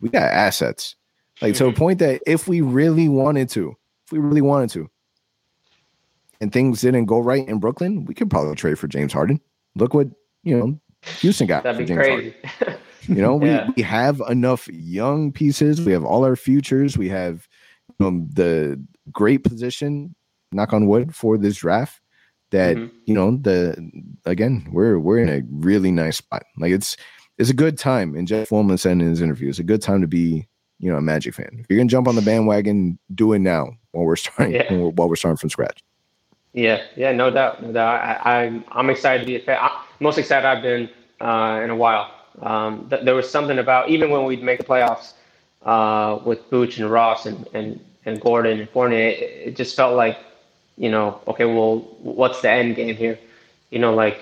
we got assets, like to a mm-hmm. point that if we really wanted to, if we really wanted to, and things didn't go right in Brooklyn, we could probably trade for James Harden. Look what you know Houston got. That'd be crazy. you know, yeah. we, we have enough young pieces. We have all our futures. We have um, the great position, knock on wood, for this draft. That mm-hmm. you know the again we're we're in a really nice spot. Like it's it's a good time. And Jeff Weltman said in his interview, it's a good time to be you know a Magic fan. If you're gonna jump on the bandwagon, do it now while we're starting yeah. while we're starting from scratch. Yeah, yeah, no doubt, no doubt. I, am I'm, I'm excited to be a fan. I'm most excited I've been uh, in a while. Um, th- there was something about even when we'd make the playoffs uh, with Booch and Ross and, and, and Gordon and Fournier, it, it just felt like, you know, okay, well, what's the end game here? You know, like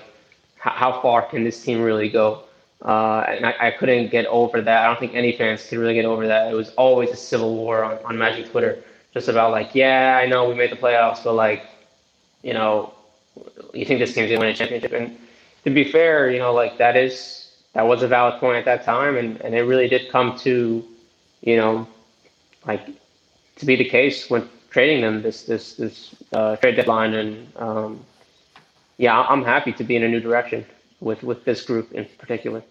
h- how far can this team really go? Uh, and I, I, couldn't get over that. I don't think any fans could really get over that. It was always a civil war on, on Magic Twitter, just about like, yeah, I know we made the playoffs, but like, you know, you think this team's gonna win a championship? And to be fair, you know, like that is that was a valid point at that time, and and it really did come to, you know, like to be the case when trading them this this this uh, trade deadline, and um, yeah, I'm happy to be in a new direction with with this group in particular.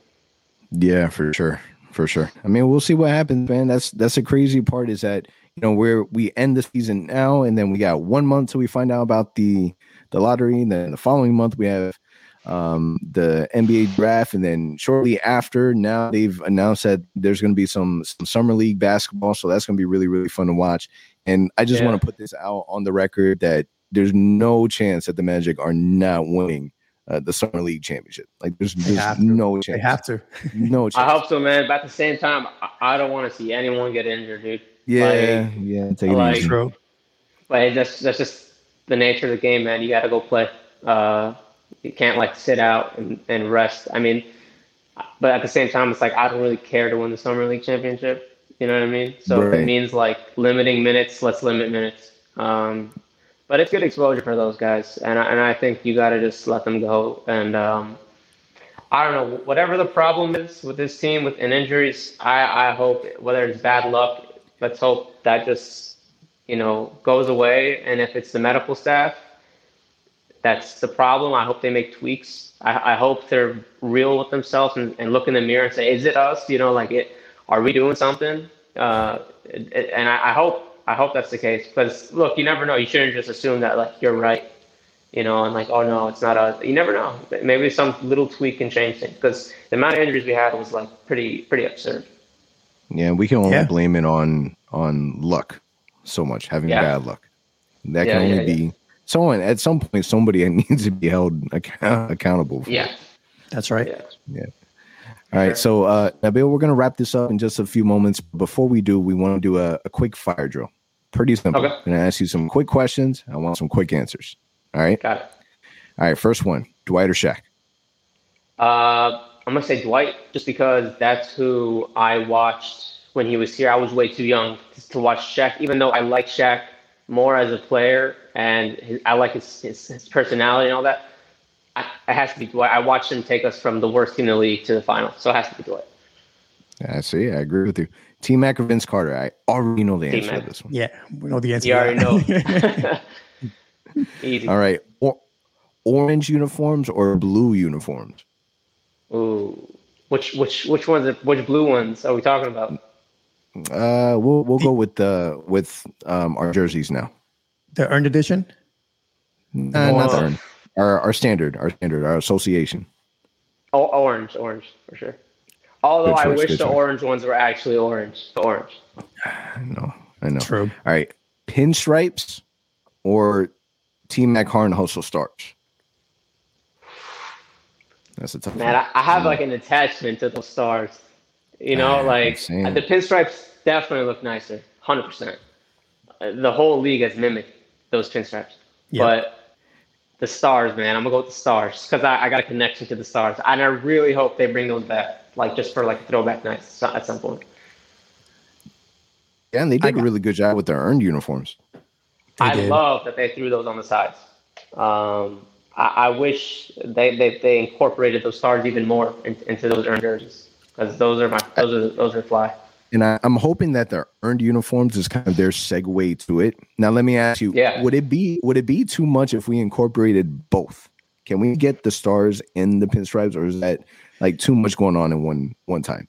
Yeah, for sure, for sure. I mean, we'll see what happens, man. That's that's the crazy part is that you know where we end the season now, and then we got one month till we find out about the the lottery. And then the following month we have um, the NBA draft, and then shortly after, now they've announced that there's going to be some some summer league basketball, so that's going to be really really fun to watch. And I just yeah. want to put this out on the record that there's no chance that the Magic are not winning uh, the summer league championship. Like there's, there's no chance. They have to. no chance. I hope so, man. But at the same time, I, I don't want to see anyone get injured, dude. Yeah, like, yeah. Take it like, easy. True. But that's that's just the nature of the game, man. You got to go play. Uh, you can't like sit out and, and rest. I mean, but at the same time, it's like I don't really care to win the summer league championship. You know what I mean? So right. if it means like limiting minutes, let's limit minutes. Um, but it's good exposure for those guys, and I, and I think you got to just let them go. And um, I don't know whatever the problem is with this team with in injuries. I I hope whether it's bad luck, let's hope that just you know goes away. And if it's the medical staff, that's the problem. I hope they make tweaks. I, I hope they're real with themselves and, and look in the mirror and say, "Is it us? You know, like it? Are we doing something?" Uh, and I, I hope I hope that's the case because look, you never know. You shouldn't just assume that like you're right, you know, and like oh no, it's not us. You never know. Maybe some little tweak can change things because the amount of injuries we had was like pretty pretty absurd. Yeah, we can only yeah. blame it on on luck so much, having yeah. bad luck. That can yeah, only be someone at some point. Somebody needs to be held account- accountable. yeah, that's right. Yeah. All right, so uh, Nabil, we're going to wrap this up in just a few moments. Before we do, we want to do a, a quick fire drill. Pretty simple. Okay. I'm going to ask you some quick questions. I want some quick answers. All right. Got it. All right. First one: Dwight or Shaq? Uh, I'm gonna say Dwight, just because that's who I watched when he was here. I was way too young to watch Shaq, even though I like Shaq more as a player and his, I like his, his, his personality and all that. I, it has to be Dwight. I watched him take us from the worst team in the league to the final, so it has to be Dwight. I see. I agree with you. T Mac or Vince Carter? I already know the answer T-Mac. to this one. Yeah, we know the answer. You already know. Easy. All right. Or, orange uniforms or blue uniforms? Ooh, which which which ones? Are, which blue ones are we talking about? Uh, we'll we'll go with the with um our jerseys now. The earned edition. Uh, not the earned. Our our standard, our standard, our association. Oh, orange, orange for sure. Although choice, I wish the choice. orange ones were actually orange. The orange. I know. I know. True. All right. Pinstripes or Team Mac Harn Hustle Stars? That's a tough Man, I, I, have like an attachment to those stars. You know, like the pinstripes definitely look nicer. 100%. The whole league has mimicked those pinstripes. Yep. But the stars, man, I'm going to go with the stars because I, I got a connection to the stars. And I really hope they bring those back like just for like throwback nights at some point. Yeah, and they did got, a really good job with their earned uniforms. I did. love that they threw those on the sides. Um, I, I, wish they, they, they incorporated those stars even more in, into those earned jerseys because those are my those are those are fly. And I, am hoping that the earned uniforms is kind of their segue to it. Now, let me ask you: yeah. Would it be would it be too much if we incorporated both? Can we get the stars in the pinstripes, or is that like too much going on in one one time.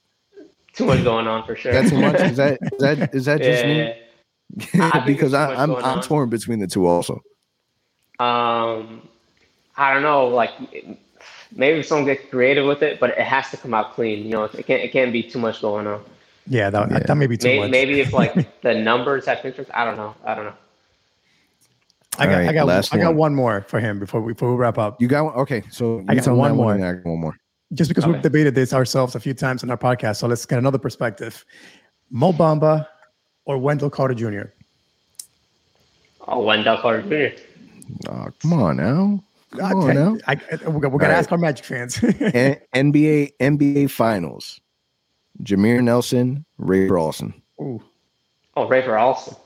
Too much going on for sure. That's too much. Is that is that is that just yeah. me? because I, I'm I'm torn between the two also. Um, I don't know. Like maybe someone get creative with it, but it has to come out clean. You know, it can't it can't be too much going on. Yeah, that, yeah. that may be too maybe, much. Maybe if like the numbers have pictures, I don't know. I don't know. I got, right, I got, I got one. one more for him before we before we wrap up. You got one? Okay, so I got one more. One, I got one more just because okay. we've debated this ourselves a few times in our podcast. So let's get another perspective. Mo Bamba or Wendell Carter Jr. Oh, Wendell Carter Jr. Oh, come on now. Come on now. I, I, we're gonna ask our Magic fans. NBA NBA Finals. Jameer Nelson, Rafer Alston. Ooh. Oh, Rafer Alston.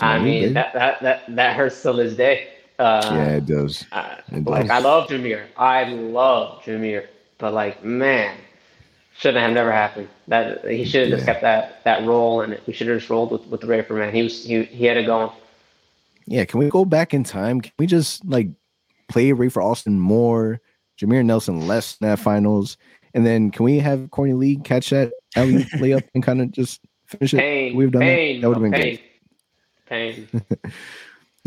I mean, that, that that that hurts till this day. Uh, yeah, it does. it like does. I love Jameer. I love Jameer, but like man, shouldn't have never happened. That he should have yeah. just kept that that role, and we should have just rolled with with the Rafer man. He was he he had it going. Yeah, can we go back in time? Can we just like play Rafer Alston more, Jameer Nelson less in that finals, and then can we have Courtney Lee catch that alley layup and kind of just finish it? Pain, We've done pain, that. That would have been pain, good. Pain.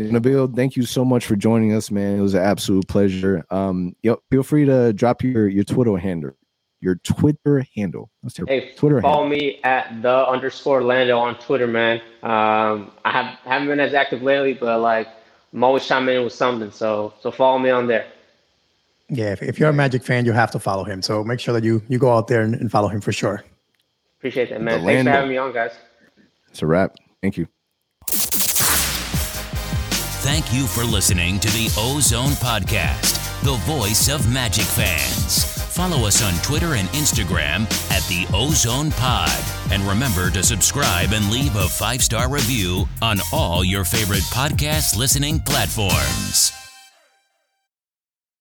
Nabil, thank you so much for joining us, man. It was an absolute pleasure. Um, yep, feel free to drop your your Twitter handle. Your Twitter handle. Let's hear hey, Twitter follow handle. me at the underscore Lando on Twitter, man. Um, I have haven't been as active lately, but like I'm always chiming in with something. So so follow me on there. Yeah, if, if you're a Magic fan, you have to follow him. So make sure that you you go out there and, and follow him for sure. Appreciate that, man. The Thanks Lando. for having me on, guys. It's a wrap. Thank you. Thank you for listening to the Ozone Podcast, the voice of Magic fans. Follow us on Twitter and Instagram at the Ozone Pod. And remember to subscribe and leave a five star review on all your favorite podcast listening platforms.